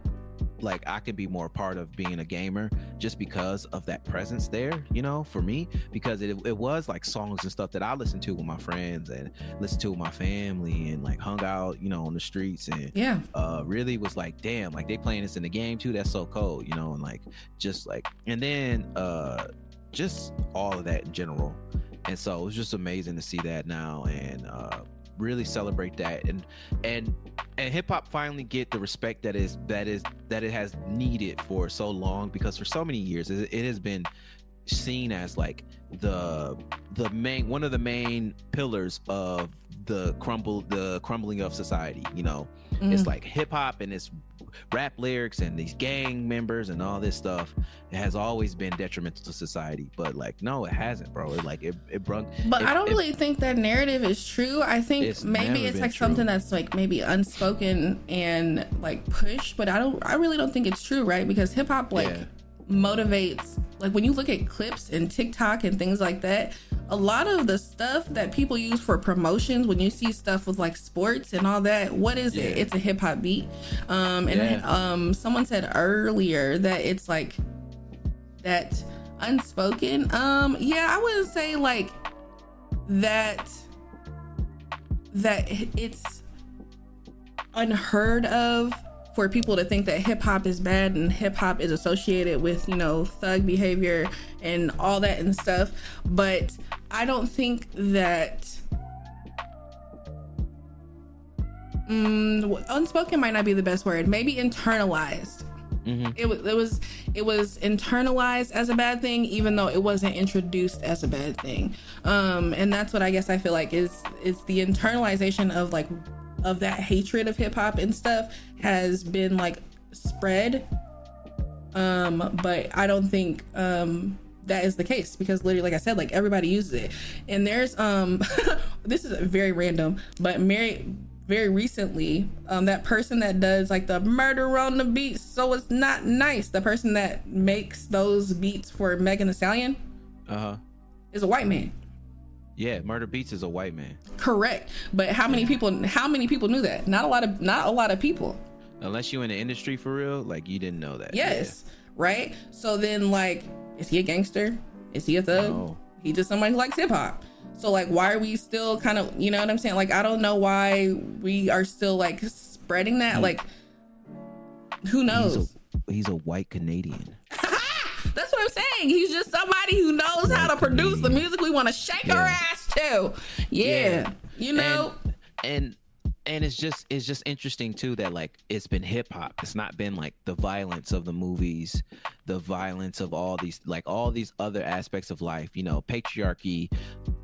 like I could be more part of being a gamer just because of that presence there, you know, for me because it it was like songs and stuff that I listened to with my friends and listened to with my family and like hung out, you know, on the streets and yeah, uh really was like damn, like they playing this in the game too. That's so cold, you know, and like just like and then uh just all of that in general. And so it was just amazing to see that now and uh really celebrate that and and and hip hop finally get the respect that is that is that it has needed for so long because for so many years it, it has been seen as like the the main one of the main pillars of the crumble the crumbling of society you know mm. it's like hip hop and it's rap lyrics and these gang members and all this stuff it has always been detrimental to society but like no it hasn't bro. It like it, it brung but it, i don't it, really think that narrative is true. I think it's maybe it's like true. something that's like maybe unspoken and like pushed but i don't i really don't think it's true right? Because hip-hop like yeah motivates like when you look at clips and TikTok and things like that, a lot of the stuff that people use for promotions when you see stuff with like sports and all that, what is yeah. it? It's a hip hop beat. Um and yeah. um someone said earlier that it's like that unspoken. Um yeah, I wouldn't say like that that it's unheard of for people to think that hip hop is bad and hip hop is associated with, you know, thug behavior and all that and stuff. But I don't think that. Mm, unspoken might not be the best word. Maybe internalized. Mm-hmm. It was it was it was internalized as a bad thing, even though it wasn't introduced as a bad thing. Um, and that's what I guess I feel like is is the internalization of like of that hatred of hip hop and stuff has been like spread. Um, but I don't think um that is the case because literally like I said, like everybody uses it. And there's um *laughs* this is very random, but Mary very recently, um, that person that does like the murder on the beats, so it's not nice. The person that makes those beats for Megan Thee Stallion, uh huh, is a white man. Yeah, Murda Beatz is a white man. Correct. But how many people how many people knew that? Not a lot of not a lot of people. Unless you in the industry for real, like you didn't know that. Yes. Yeah. Right? So then like is he a gangster? Is he a thug? No. He just somebody who likes hip hop. So like why are we still kind of you know what I'm saying? Like I don't know why we are still like spreading that. Like who knows? He's a, he's a white Canadian. *laughs* That's what I'm saying. He's just somebody who knows how to produce the music we want to shake yeah. our ass to. Yeah. yeah. You know? And, and and it's just it's just interesting too that like it's been hip hop. It's not been like the violence of the movies, the violence of all these like all these other aspects of life. You know, patriarchy,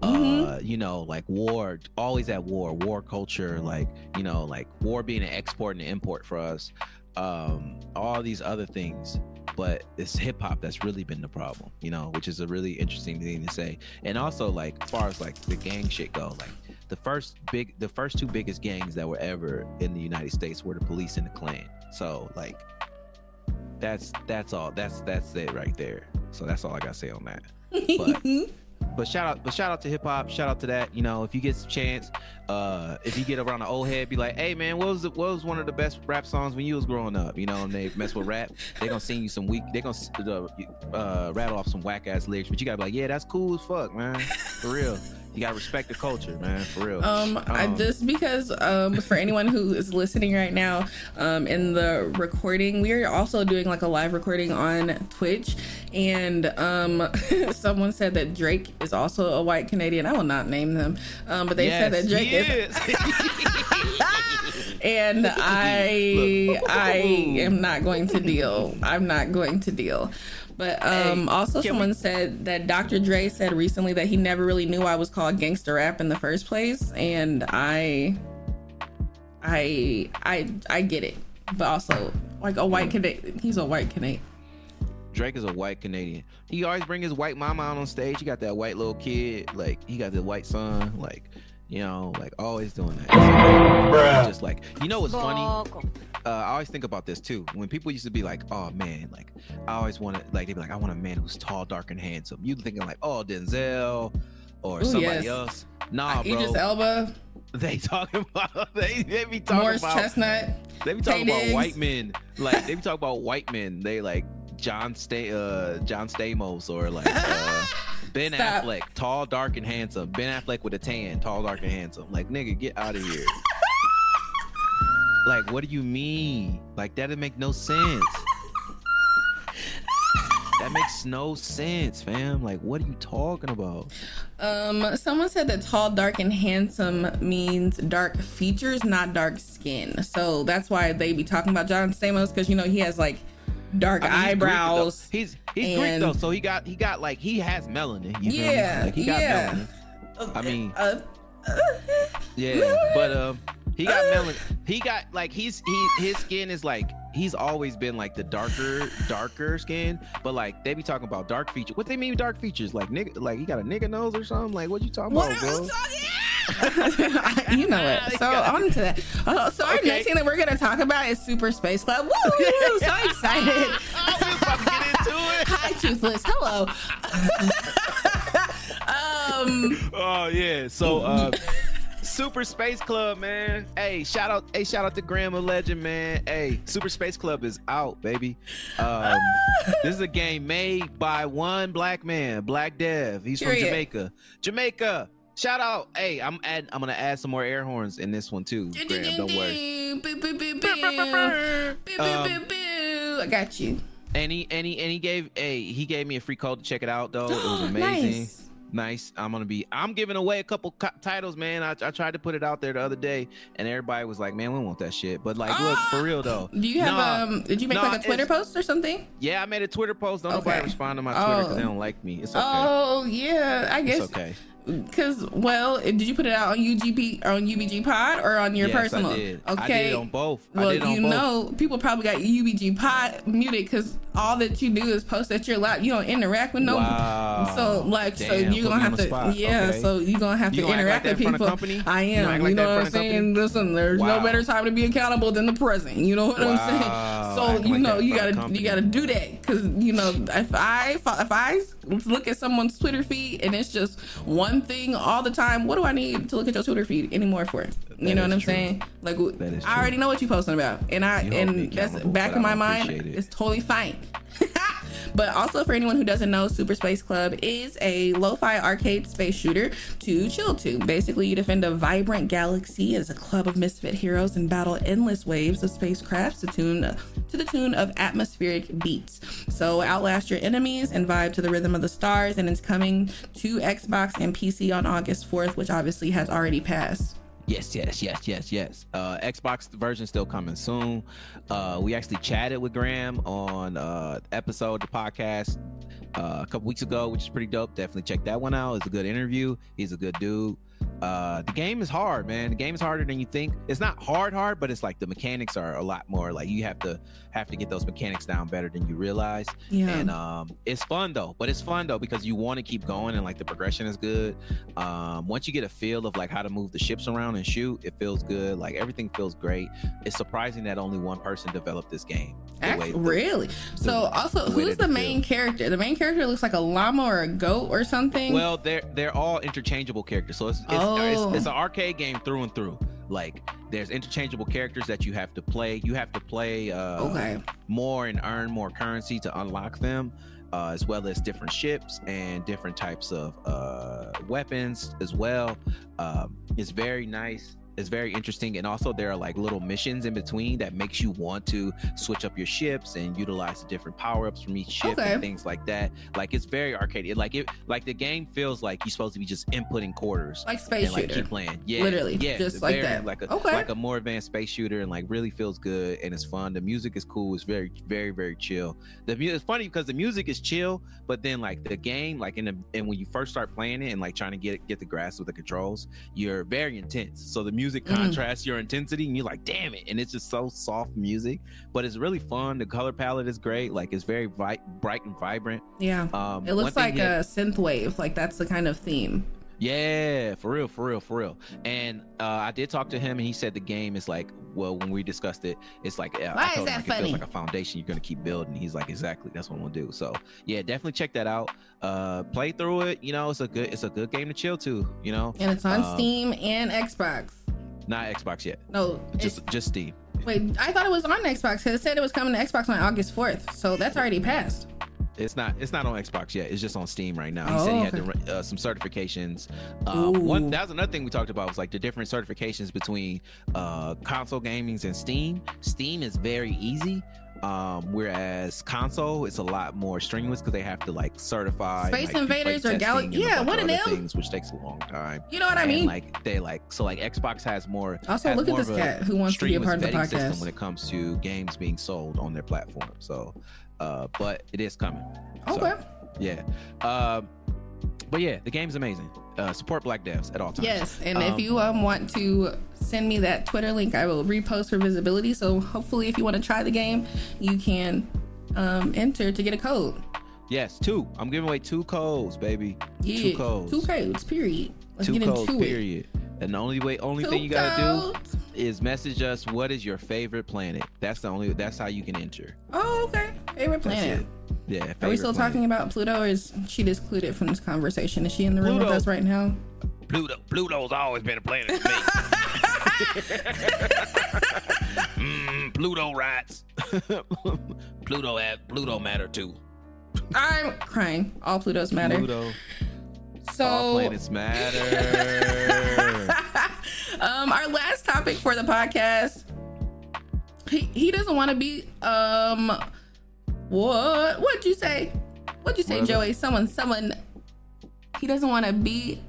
mm-hmm. uh, you know, like war, always at war, war culture, like you know, like war being an export and an import for us. Um, all these other things but it's hip hop that's really been the problem, you know, which is a really interesting thing to say. And also, like, far as like the gang shit go, like the first big, the first two biggest gangs that were ever in the United States were the police and the Klan. So, like, that's that's all. That's that's it right there. So that's all I gotta say on that. But *laughs* but shout out, but shout out to hip hop. Shout out to that. You know, if you get a chance, uh, if you get around the old head, be like, hey man, what was the, what was one of the best rap songs when you was growing up? You know, and they mess with rap, they gonna sing you some weak, they gonna uh, rattle off some whack ass lyrics, but you gotta be like, yeah, that's cool as fuck, man, for real you gotta respect the culture, man, for real. Um, um I just because um for anyone who is listening right now, um in the recording, we are also doing like a live recording on Twitch, and um *laughs* someone said that Drake is also a white Canadian. I will not name them, um, but they yes, said that Drake is. *laughs* and *laughs* I I am not going to deal. I'm not going to deal. But um, hey, also, someone we... said that Dr. Dre said recently that he never really knew I was called gangster rap in the first place, and I, I, I, I get it. But also, like a white Canadian, he's a white Canadian. Drake is a white Canadian. He always bring his white mama out on stage. He got that white little kid, like he got the white son, like you know, like always doing that. Just like you know what's funny? Uh, I always think about this too. When people used to be like, "Oh man," like I always wanted, like they'd be like, "I want a man who's tall, dark, and handsome." You thinking like, "Oh, Denzel," or Ooh, somebody yes. else. Nah, bro. Idris Elba. *laughs* they talking about *laughs* they, they be talking Morris about Chestnut. they be talking Tay about white men like they be talking about white men they like John Stay uh John Stamos or like uh *laughs* Ben Stop. Affleck tall dark and handsome Ben Affleck with a tan tall dark and handsome like nigga get out of here like what do you mean like that doesn't make no sense that makes no sense fam like what are you talking about Um, someone said that tall, dark, and handsome means dark features, not dark skin. So that's why they be talking about John Stamos because you know he has like dark I mean, he's Greek, eyebrows. He's he's Greek though, so he got he got like he has melanin. You feel me? Yeah, like he got yeah. melanin. I mean, Uh, yeah, but um, he got melanin. He got like he's he his skin is like he's always been like the darker darker skin, but like they be talking about dark features. What they mean dark features? Like nigga, like he got a nigga nose or something? Like what you talking what about, bro? else? *laughs* You know it. So *laughs* on to that. Uh, so our Okay. next thing that we're gonna talk about is Super Space Club. Woo! *laughs* So excited. Oh, we about to get into it. Hi, Toothless. Hello. um. Oh yeah. So uh Super Space Club, man. Hey, shout out, hey, shout out to GrahamOfLegend, man. Hey, Super Space Club is out, baby. Um, *laughs* this is a game made by one black man, Black Dev. He's from Jamaica. Jamaica. Shout out. Hey, I'm add, I'm gonna add some more air horns in this one too. Graham, don't worry. Um. I got you. And he and he and he gave hey he gave me a free code to check it out though. It was *gasps* amazing. Nice. Nice. I'm gonna be. I'm giving away a couple co- titles, man. I, I tried to put it out there the other day, and everybody was like, "Man, we want that shit." But like, look for real though. Do you have Nah, um? Did you make nah, like a Twitter post or something? Yeah, I made a Twitter post. Don't Okay. nobody respond to my Twitter because Oh. they don't like me. It's okay. Oh yeah, I guess. it's okay. Cause well, did you put it out on UGP on UBG Pod or on your yes, personal? I did. Okay. I did on both. I well, did on you both. know, people probably got UBG Pod muted because all that you do is post that you're live. You don't interact with no. Wow. So like, so you're gonna have to, spot. yeah. Okay. So you're gonna have You to gonna interact like with that in front people. I am. You, like know what I'm saying? Listen, there's Wow. no better time to be accountable than the present. You know what I'm saying? So you like know you gotta you gotta do that because you know if I if I look at someone's Twitter feed and it's just one thing all the time, what do I need to look at your Twitter feed anymore for? You That know what I'm true. saying? Like I already know what you're posting about, and I You and that's back in my mind. it. It's totally fine. *laughs* But also, for anyone who doesn't know, Super Space Club is a lo fi arcade space shooter to chill to. Basically, you defend a vibrant galaxy as a club of misfit heroes and battle endless waves of spacecrafts to, tune, to the tune of atmospheric beats. So, outlast your enemies and vibe to the rhythm of the stars. And it's coming to Xbox and PC on August 4th, which obviously has already passed. Yes, yes, yes, yes, yes. Uh, Xbox version still coming soon. Uh, we actually chatted with Graham on uh, episode the podcast uh, a couple weeks ago, which is pretty dope. Definitely check that one out. It's a good interview. He's a good dude. Uh, the game is hard, man. The game is harder than you think. It's not hard, hard, but it's like the mechanics are a lot more. Like you have to have to get those mechanics down better than you realize. Yeah. And um, it's fun though. But it's fun though because you want to keep going and like the progression is good. Um, once you get a feel of like how to move the ships around and shoot, it feels good. Like everything feels great. It's surprising that only one person developed this game. The Act- way- really? So, also, the who's the main character? The main character looks like a llama or a goat or something. Well, they're they're all interchangeable characters, so it's it's, Oh. It's it's an arcade game through and through. Like there's interchangeable characters that you have to play. You have to play uh, okay. more and earn more currency to unlock them, uh, as well as different ships and different types of uh, weapons as well. Um, it's very nice. It's very interesting, and also there are like little missions in between that makes you want to switch up your ships and utilize the different power ups from each ship Okay. and things like that. Like it's very arcade. It, like it, like the game feels like you're supposed to be just inputting quarters Like space and like shooter. keep playing. Yeah, Literally, yeah, just like very- that. Like a Okay. like a more advanced space shooter, and like really feels good and it's fun. The music is cool. It's very very very chill. The mu- it's funny because the music is chill, but then like the game, like in the and when you first start playing it and like trying to get get the grasp of the controls, you're very intense. So the music Mm. contrasts your intensity, and you're like, damn it! And it's just so soft music, but it's really fun. The color palette is great. Like it's very vi- bright and vibrant. Yeah. Um, It looks like a synth wave. Like that's the kind of theme. Yeah, for real, for real, for real. And uh, I did talk to him, and he said the game is like, well, when we discussed it, it's like, yeah, Why I is him that like, it funny? feels like a foundation you're gonna keep building. He's like, exactly, that's what I'm gonna do. So yeah, definitely check that out. Uh, play through it. You know, it's a good, it's a good game to chill to. You know, And it's on Um, Steam and Xbox. Not Xbox yet. No, Just just Steam. Wait. I thought it was on Xbox because it said it was coming to Xbox on August fourth. So that's already passed. It's not. It's not on Xbox yet. It's just on Steam right now. He Oh, said he had okay. to, uh, some certifications. Um, one that was another thing we talked about was like the different certifications between uh, console gamings and Steam. Steam is very easy, um, whereas console is a lot more strenuous because they have to like certify Space like, Invaders or testing Gal- and a yeah, one of them. things, which takes a long time. You know what I And, mean? like they like so like Xbox has more. Also, has look at this cat who wants to be a part of the podcast. when it comes to games being sold on their platform. So, uh, but it is coming. So, Okay. yeah. Um, but yeah, the game's amazing. Uh, support black devs at all times. Yes, and Um, if you um, want to send me that Twitter link, I will repost for visibility. So hopefully, if you want to try the game, you can um, enter to get a code. Yes, two. I'm giving away two codes, baby. Yeah, two codes. Two codes. Period. Let's Two get codes. into it. Period. And the only way, only Two thing you gotta codes. do is message us. What is your favorite planet? That's the only. That's how you can enter. Oh, okay. Favorite planet. it. Yeah. Are we still planet. talking about Pluto, or is she discluded from this conversation? Is she in the room with us right now? Pluto. Pluto's always been a planet to me. *laughs* mm, Pluto rats. *laughs* Pluto at Pluto matter too. I'm crying. All Plutos matter. Pluto. So, All planets matter. *laughs* um, our last topic for the podcast. He he doesn't want to be um what what'd you say? What'd you say, What is it? Joey? Someone someone he doesn't want to be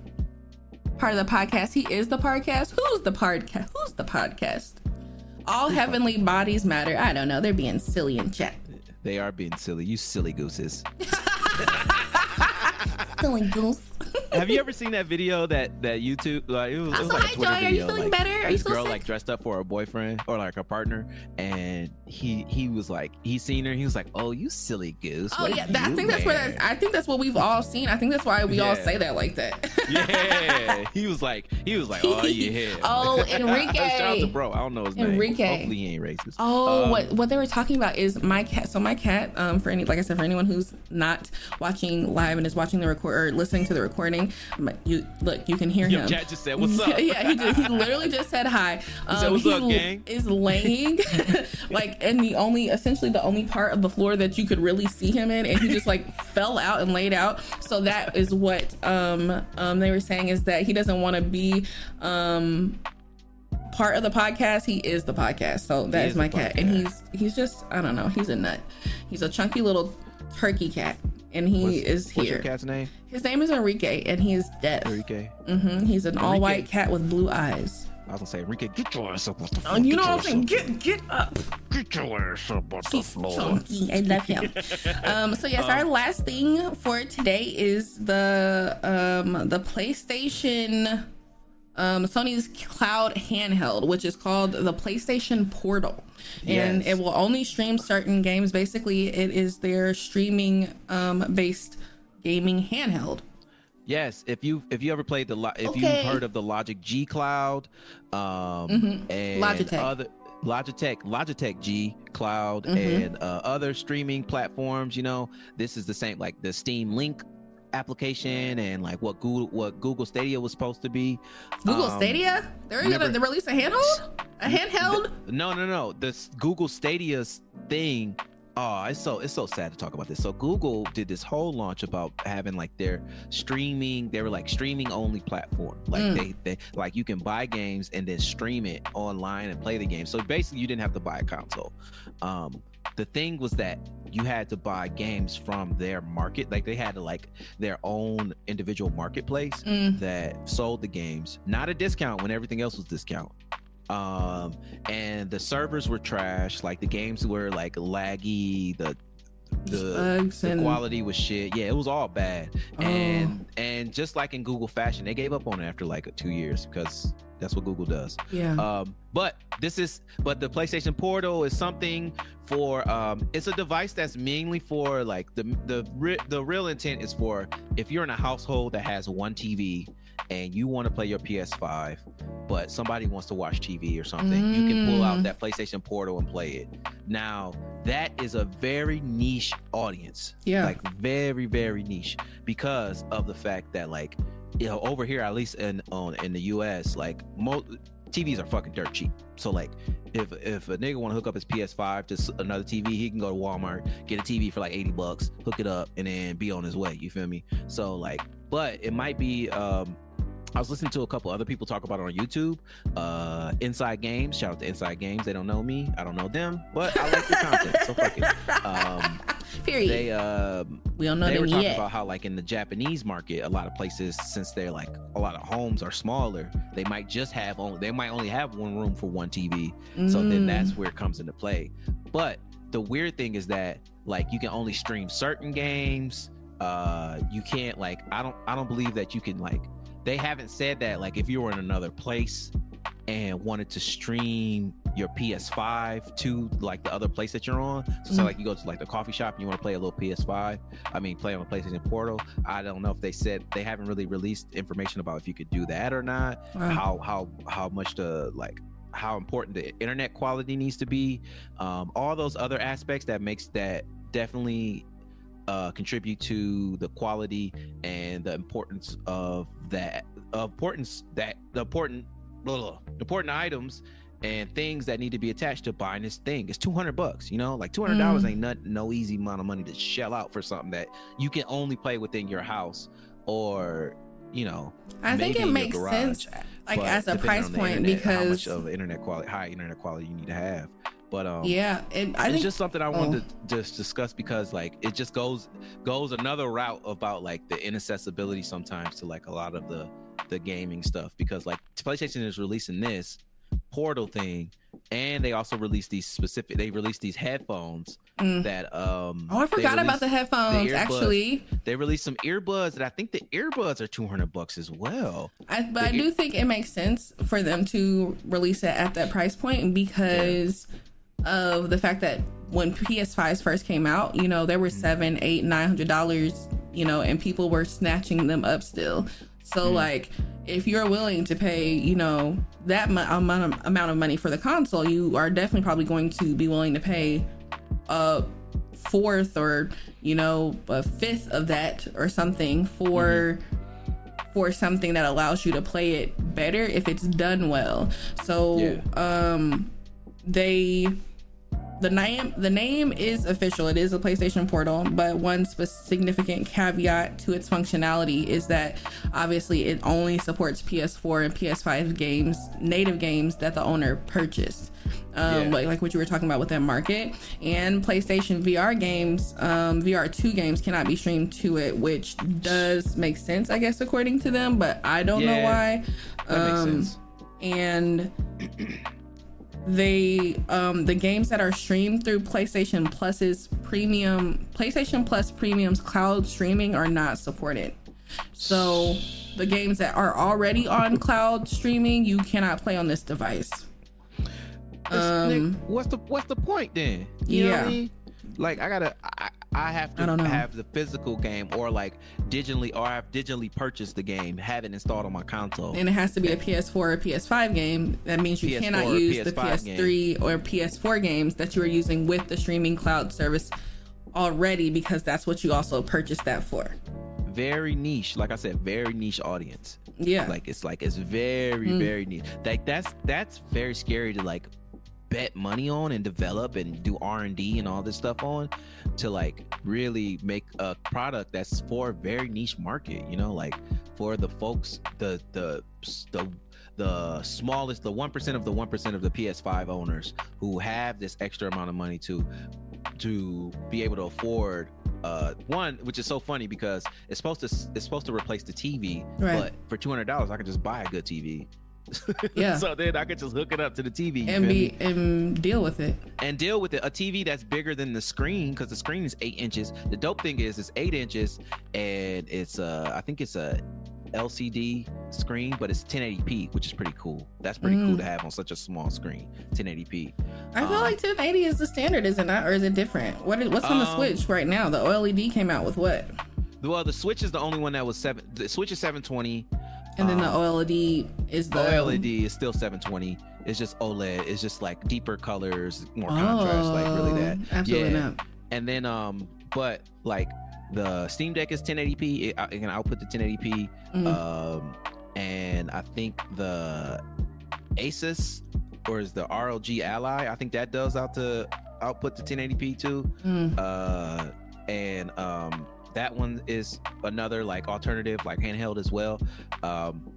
part of the podcast. He is the podcast. Who's the podcast? Who's the podcast? All heavenly bodies matter. I don't know. They're being silly in chat. they are being silly. You silly gooses. *laughs* Goose. *laughs* Have you ever seen that video that that YouTube like it was, it was like a Twitter Joy. Are you video, feeling like, better? Are you this girl sick? like dressed up for a boyfriend or like a partner, and he he was like he seen her. He was like, "Oh, you silly goose." Oh yeah, that, I think that's where that's. I think that's what we've all seen. I think that's why we all say that like that. yeah, *laughs* he was like he was like, "Oh yeah." *laughs* Oh, Enrique. Shout out to bro. I don't know his name. Enrique. Hopefully he ain't racist. Oh, Um, what what they were talking about is my cat. So my cat, um, for any like I said, for anyone who's not watching live and is watching the record or listening to the recording, you look, you can hear Your him. cat just said, "What's up?" *laughs* yeah, he just, he literally just said hi. *laughs* Um, said, "What's he up, gang?" Is laying *laughs* like in the only essentially the only part of the floor that you could really see him in, and he just like fell out and laid out. So that is what um um they were saying is that he doesn't want to be um part of the podcast he is the podcast so that is is my cat and he's he's just i don't know he's a nut he's a chunky little turkey cat and he What's- is here. What's your cat's name? his name is enrique and he is deaf Enrique. Mm-hmm. he's an all-white cat with blue eyes I was gonna say, Enrique, get your ass up off the floor. you know what i'm saying get get up. Get your ass up off the floor. chunky. I love him. *laughs* um, so yes, our last thing for today is the um, the PlayStation um, Sony's cloud handheld, which is called the PlayStation Portal, and Yes. it will only stream certain games. Basically, it is their streaming um, based gaming handheld. Yes, if you if you ever played the if Okay. you've heard of the Logic G Cloud, um, and Logitech. other Logitech Logitech G Cloud Mhm. and uh, other streaming platforms, you know, this is the same like the Steam Link application and like what Google what Google Stadia was supposed to be. Google Um, Stadia, they're never- gonna release a handheld, a handheld. No, no, no. This Google Stadia's thing. Oh, it's so it's so sad to talk about this. So Google did this whole launch about having like their streaming. They were like streaming only platform. Like Mm. they, they like you can buy games and then stream it online and play the game. So basically, you didn't have to buy a console. Um, the thing was that you had to buy games from their market. Like they had like their own individual marketplace Mm. that sold the games, not a discount when everything else was discount. Um, and the servers were trash. Like the games were like laggy. The the, the quality was shit. Yeah, it was all bad. Oh. And and just like in Google fashion, they gave up on it after like two years because that's what Google does. yeah. Um, but this is but the PlayStation Portal is something for um it's a device that's mainly for like the the re- the real intent is for if you're in a household that has one TV and you want to play your PS5 but somebody wants to watch TV or something you can pull Mm. out that PlayStation Portal and play it. Now, that is a very niche audience yeah. like very very niche because of the fact that like you know over here at least in on in the us like mo- TVs are fucking dirt cheap. So like, if if a nigga want to hook up his PS5 to another TV, he can go to Walmart, get a TV for like 80 bucks, hook it up, and then be on his way. You feel me? So like, but it might be. um I was listening to a couple other people talk about it on YouTube. Uh, Inside Games, shout out to Inside Games. They don't know me, I don't know them, but I like their content. So fuck it. Um, *laughs* Period. they um we don't know they were them talking yet. about how like in the japanese market a lot of places since they're like a lot of homes are smaller they might just have only they might only have one room for one tv so then Mm. that's where it comes into play but the weird thing is that like you can only stream certain games uh you can't like i don't i don't believe that you can like they haven't said that like if you were in another place and wanted to stream your PS5 to like the other place that you're on. So, so Mhm. like you go to like the coffee shop and you want to play a little PS5. I mean, play on a PlayStation Portal. I don't know if they said they haven't really released information about if you could do that or not. Wow. How how how much the like how important the internet quality needs to be. Um, all those other aspects that makes that definitely uh, contribute to the quality and the importance of that uh, importance that the important blah, blah, important items and things that need to be attached to buying this thing. It's two hundred bucks, you know, like two hundred dollars Mm. ain't not no easy amount of money to shell out for something that you can only play within your house or you know I think it makes garage, sense, like as a price point, internet, how because much of internet quality high internet quality you need to have. But um yeah, it, I it's think just something I wanted to just discuss because like it just goes goes another route about like the inaccessibility sometimes to like a lot of the the gaming stuff because like PlayStation is releasing this portal thing and they also released these specific they released these headphones Mm. that um Oh, I forgot about the headphones. earbuds. actually, they released some earbuds and I think the earbuds are 200 bucks as well. I, but I The- do think it makes sense for them to release it at that price point because of the fact that when PS5s first came out, you know, there were seven, eight, nine hundred dollars, you know, and people were snatching them up still. So like, if you're willing to pay, you know, that mu- amount of, amount of money for the console, you are definitely probably going to be willing to pay a fourth or you know a fifth of that or something for for something that allows you to play it better if it's done well. So Yeah. um they the name the name is official. It is a PlayStation Portal, but one significant caveat to its functionality is that obviously it only supports PS4 and PS5 games, native games that the owner purchased. Um, Yeah. like, like what you were talking about with that market and PlayStation VR games, um, VR2 games cannot be streamed to it, which does make sense, I guess, according to them, but I don't know why. That makes Um, sense. and they um the games that are streamed through PlayStation Plus's premium PlayStation Plus Premium's cloud streaming are not supported. So the games that are already on cloud streaming, you cannot play on this device. Nick, Um, what's the what's the point then? You know what Yeah. I mean? Like I gotta I, I have I to know. have the physical game or like digitally or I've digitally purchased the game, have it installed on my console. And it has to be a PS4 or PS5 game. That means you PS4 cannot use the PS5 PS3 or PS4 games that you are using with the streaming cloud service already because that's what you also purchased that for. very niche, like I said, very niche audience. Yeah. Like it's like it's very, Mm. very niche. Like that's that's very scary to like bet money on and develop and do R and D and all this stuff on to like really make a product that's for a very niche market, you know, like for the folks the the the the smallest the 1% of the 1% of the PS5 owners who have this extra amount of money to to be able to afford uh one which is so funny because it's supposed to it's supposed to replace the TV Right. but for $200 I can just buy a good TV *laughs* Yeah. so then I could just hook it up to the TV and be and deal with it. and deal with it. A TV that's bigger than the screen because the screen is eight inches. The dope thing is it's eight inches and it's uh I think it's a LCD screen, but it's 1080p, which is pretty cool. That's pretty cool Mm. to have on such a small screen, 1080p. I feel Um, like 1080 is the standard, is it not, or is it different? What is, what's on the Um, Switch right now? The OLED came out with what, Well, the Switch is the only one that was seven. The Switch is 720. And then the um, OLED is the OLED is still 720. It's just OLED. It's just like deeper colors, more contrast, like really that. Oh, Absolutely Yeah. not. and then um but like the steam deck is 1080p it, it can output the 1080p Mhm. um and i think the Asus or is the ROG Ally. I think that does out to output to 1080p too. Mm. Uh, and um, that one is another like alternative, like handheld as well. Um,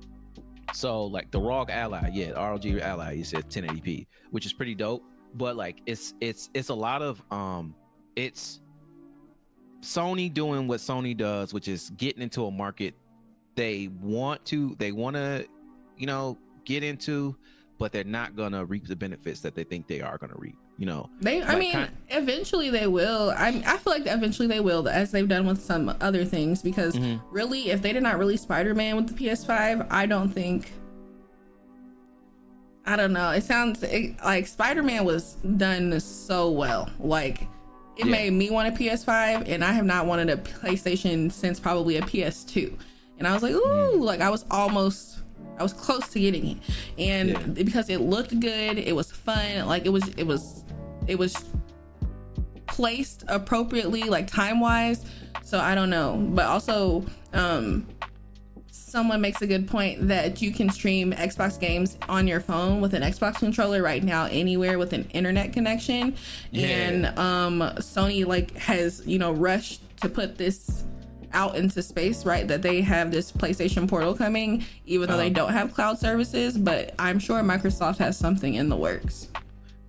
so like the ROG Ally, yeah, ROG Ally, you said 1080p, which is pretty dope. But like it's it's it's a lot of um, it's Sony doing what Sony does, which is getting into a market they want to they want to you know get into but they're not gonna reap the benefits that they think they are gonna reap you know They, I Like, mean, kind- eventually they will. I, I feel like eventually they will, as they've done with some other things. Because Mhm. really, if they did not release Spider Man with the PS5, I don't think. I don't know. It sounds it, like Spider Man was done so well. Like it Yeah. made me want a PS5, and I have not wanted a PlayStation since probably a PS2. And I was like, ooh, like I was almost. I was close to getting it, and Yeah. because it looked good, it was fun. Like it was, it was, it was placed appropriately, like time wise. So I don't know, but also, um, someone makes a good point that you can stream Xbox games on your phone with an Xbox controller right now anywhere with an internet connection. Yeah. And um Sony like has, you know, rushed to put this out into space, right? That they have this PlayStation portal coming even though they Um, don't have cloud services, but I'm sure Microsoft has something in the works.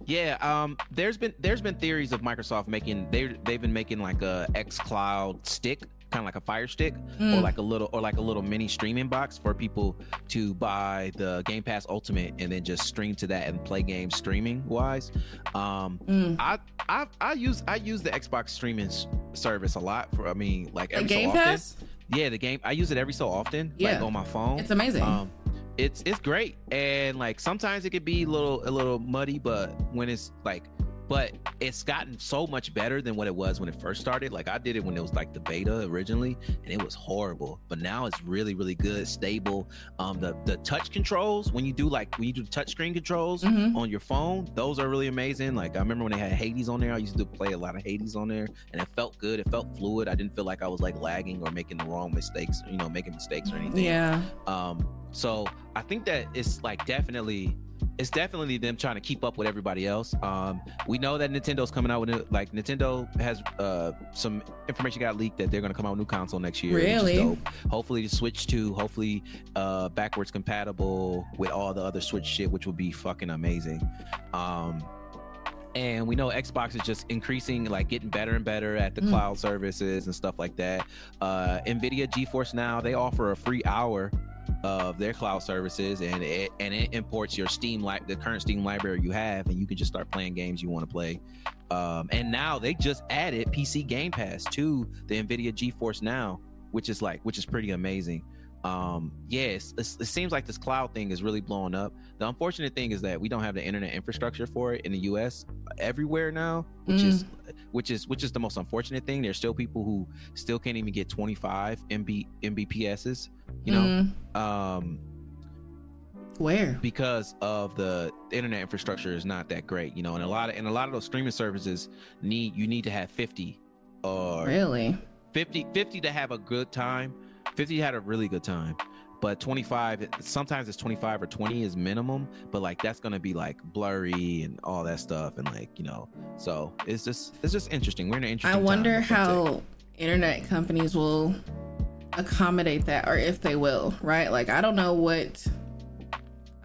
Yeah, um, there's been there's been theories of Microsoft making they they've been making like a X Cloud stick, kind of like a Fire Stick, or like a little or like a little mini streaming box for people to buy the Game Pass Ultimate and then just stream to that and play games streaming wise. Um, Mm. I I I use I use the Xbox streaming s- service a lot for I mean like The every Game so often. Pass? Yeah, the game I use it every so often, Yeah. like on my phone. It's amazing. Um, it's it's great, and like sometimes it could be a little a little muddy, but when it's like, but it's gotten so much better than what it was when it first started. Like I did it when it was like the beta originally, and it was horrible, but now it's really really good, stable. Um, the the touch controls when you do like when you do the touch screen controls Mhm. on your phone, those are really amazing. Like I remember when they had Hades on there, I used to play a lot of Hades on there, and it felt good. It felt fluid. I didn't feel like I was like lagging or making the wrong mistakes, you know, making mistakes or anything. Yeah. Um, so I think that it's like definitely it's definitely them trying to keep up with everybody else. Um, we know that Nintendo's coming out with new, like Nintendo has uh some information got leaked that they're gonna come out with a new console next year. which is Really? dope. Hopefully the Switch 2, hopefully uh backwards compatible with all the other Switch shit, which would be fucking amazing. Um and we know Xbox is just increasing, like getting better and better at the Mm. cloud services and stuff like that. Uh, Nvidia GeForce Now they offer a free hour of their cloud services, and it and it imports your Steam like the current Steam library you have, and you can just start playing games you want to play. Um, and now they just added PC Game Pass to the Nvidia GeForce Now, which is like which is pretty amazing. Um, yes, it's, it seems like this cloud thing is really blowing up. The unfortunate thing is that we don't have the internet infrastructure for it in the U.S. everywhere now, which Mm. is which is which is the most unfortunate thing. There's still people who still can't even get 25 MB Mbps's, you know, Mm. um, Where? because of the internet infrastructure is not that great, you know, and a lot of and a lot of those streaming services need you need to have 50 or Really? 50 50 to have a good time 50 had a really good time but 25 sometimes it's 25 or 20 is minimum but like that's gonna be like blurry and all that stuff and like you know so it's just it's just interesting we're in an I interesting time wonder with that tech. how internet companies will accommodate that or if they will, right? Like I don't know what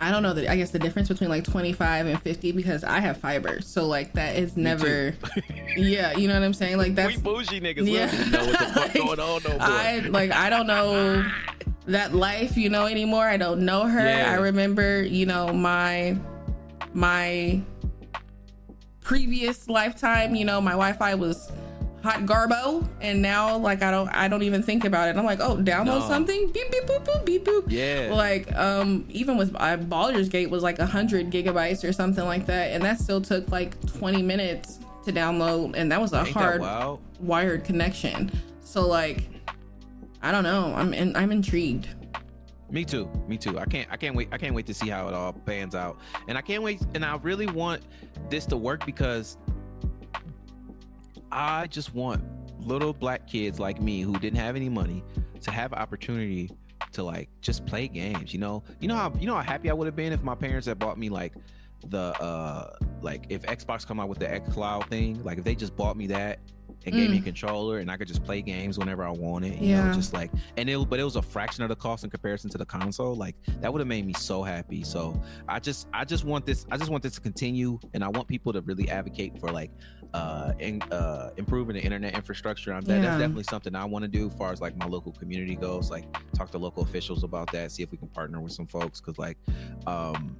I don't know that I guess the difference between like 25 and 50 because I have fiber. So like that is never *laughs* Yeah, you know what I'm saying? Like that's we bougie niggas Yeah. yeah. know what the fuck *laughs* Like, going on no more I like I don't know that life, you know, anymore. I don't know her. Yeah. I remember, you know, my my previous lifetime, you know, my Wi-Fi was hot garbo and now like I don't I don't even think about it. I'm like, oh, download No. something, beep beep boop boop beep boop. yeah Like um even with uh, Baldur's Gate was like 100 gigabytes or something like that and that still took like 20 minutes to download and that was a Ain't hard wired connection. So like, I don't know. I'm in, I'm intrigued. Me too. Me too. I can't. I can't wait. I can't wait to see how it all pans out. And I can't wait. And I really want this to work because I just want little black kids like me who didn't have any money to have opportunity to like just play games. You know, you know how you know how happy I would have been if my parents had bought me like the uh like if Xbox come out with the X Cloud thing, like if they just bought me that and gave me a Mm. controller and I could just play games whenever I wanted. You Yeah. know, just like and it but it was a fraction of the cost in comparison to the console. Like that would have made me so happy. So I just I just want this I just want this to continue and I want people to really advocate for like uh in, uh improving the internet infrastructure. I'm, that, Yeah. That's definitely something I want to do as far as like my local community goes. Like talk to local officials about that, see if we can partner with some folks because like um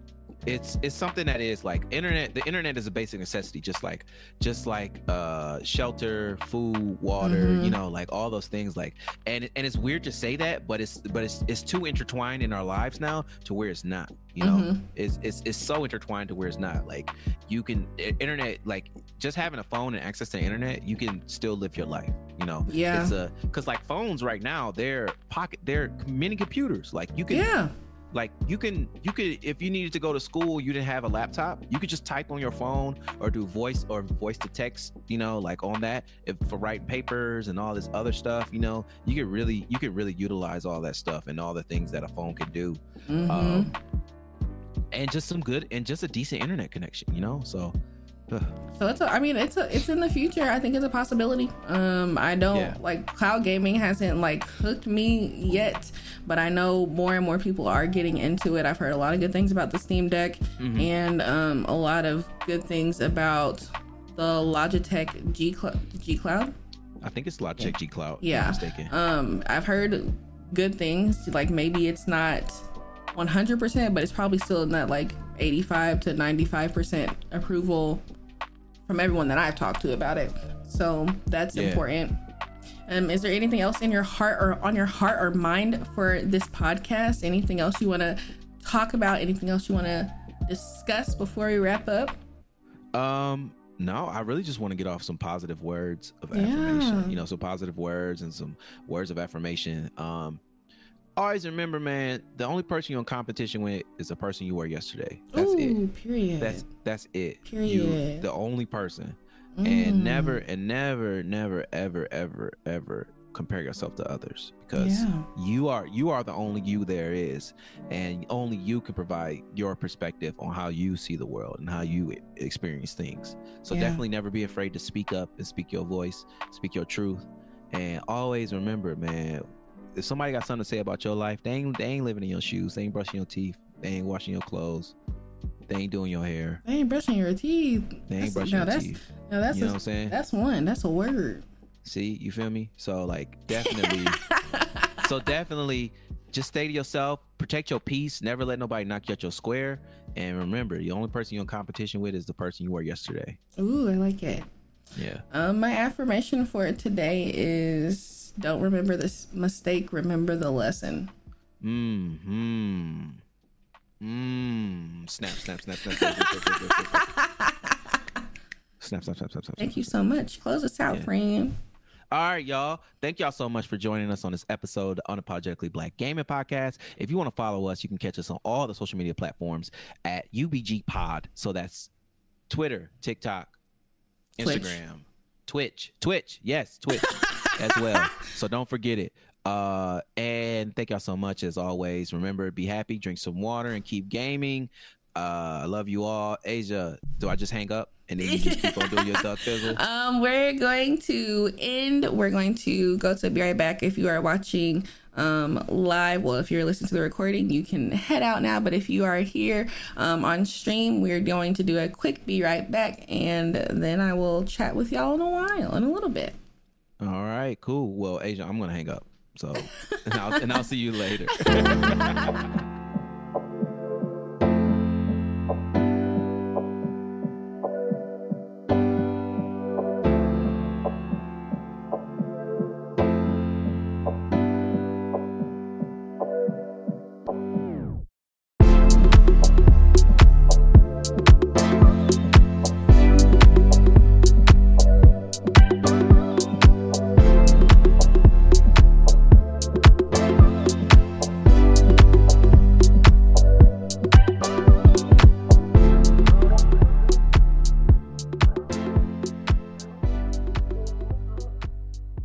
it's it's something that is like internet the internet is a basic necessity just like just like uh shelter food water Mhm. you know like all those things like and and it's weird to say that but it's but it's it's too intertwined in our lives now to where it's not you know Mhm. it's, it's it's so intertwined to where it's not like you can internet like just having a phone and access to internet you can still live your life you know Yeah. it's a because like phones right now they're pocket they're mini computers like you can Yeah. Like you can you could if you needed to go to school you didn't have a laptop you could just type on your phone or do voice or voice to text you know like on that if for writing papers and all this other stuff you know you could really you could really utilize all that stuff and all the things that a phone could do Mhm. um and just some good and just a decent internet connection you know so. So it's a, I mean it's a, it's in the future. I think it's a possibility. Um I don't Yeah. like cloud gaming hasn't like hooked me yet, but I know more and more people are getting into it. I've heard a lot of good things about the Steam Deck Mhm. and um a lot of good things about the Logitech G Cloud G Cloud. i think it's logitech g cloud Yeah. Um I've heard good things. Like maybe it's not 100%, but it's probably still in that like 85 to 95% approval from everyone that I've talked to about it. So that's Yeah. important. Um, is there anything else in your heart or on your heart or mind for this podcast? Anything else you want to talk about? Anything else you want to discuss before we wrap up? Um, no, I really just want to get off some positive words of affirmation. Yeah. affirmation. You know, some positive words and some words of affirmation. Um, always remember, man, the only person you're in competition with is the person you were yesterday. That's Ooh, it. period. That's that's it. You, Period. the only person. Mm. And never and never, never, ever, ever, ever compare yourself to others because Yeah. you are you are the only you there is and only you can provide your perspective on how you see the world and how you experience things so Yeah. definitely never be afraid to speak up and speak your voice speak your truth and always remember man if somebody got something to say about your life they ain't, they ain't living in your shoes they ain't brushing your teeth they ain't washing your clothes they ain't doing your hair They ain't brushing your teeth. they That's- ain't brushing no, your that's, teeth No, that's you know what i'm saying that's one. That's a word. See, you feel me? So like definitely *laughs* so definitely just stay to yourself, protect your peace, never let nobody knock you out your square. And remember, the only person you're in competition with is the person you were yesterday. Ooh, I like it. Yeah. Um, my affirmation for today is don't remember this mistake, remember the lesson. Mmm. Hmm. Mmm. Snap, snap, snap, snap, snap, snap, snap, snap, snap, snap. Snap, snap, snap, snap, snap. Thank you so much. Close us out, Yeah. friend. All right, y'all. Thank y'all so much for joining us on this episode of Unapologetically Black Gaming Podcast. If you want to follow us, you can catch us on all the social media platforms at UBG Pod. So that's Twitter, TikTok, Twitch. Instagram, Twitch, Twitch, yes, Twitch *laughs* as well. So don't forget it. Uh, and thank y'all so much as always. Remember, be happy, drink some water, and keep gaming. Uh, I love you all. Azia, do I just hang up and then you just keep on doing your duck *laughs* fizzle? Um, we're going to end. We're going to go to be right back. If you are watching um live, well, if you're listening to the recording, you can head out now. But if you are here um on stream, we're going to do a quick be right back, and then I will chat with y'all in a while, in a little bit. All right, cool. Well, Azia, I'm gonna hang up. So, and I'll, and I'll see you later. *laughs*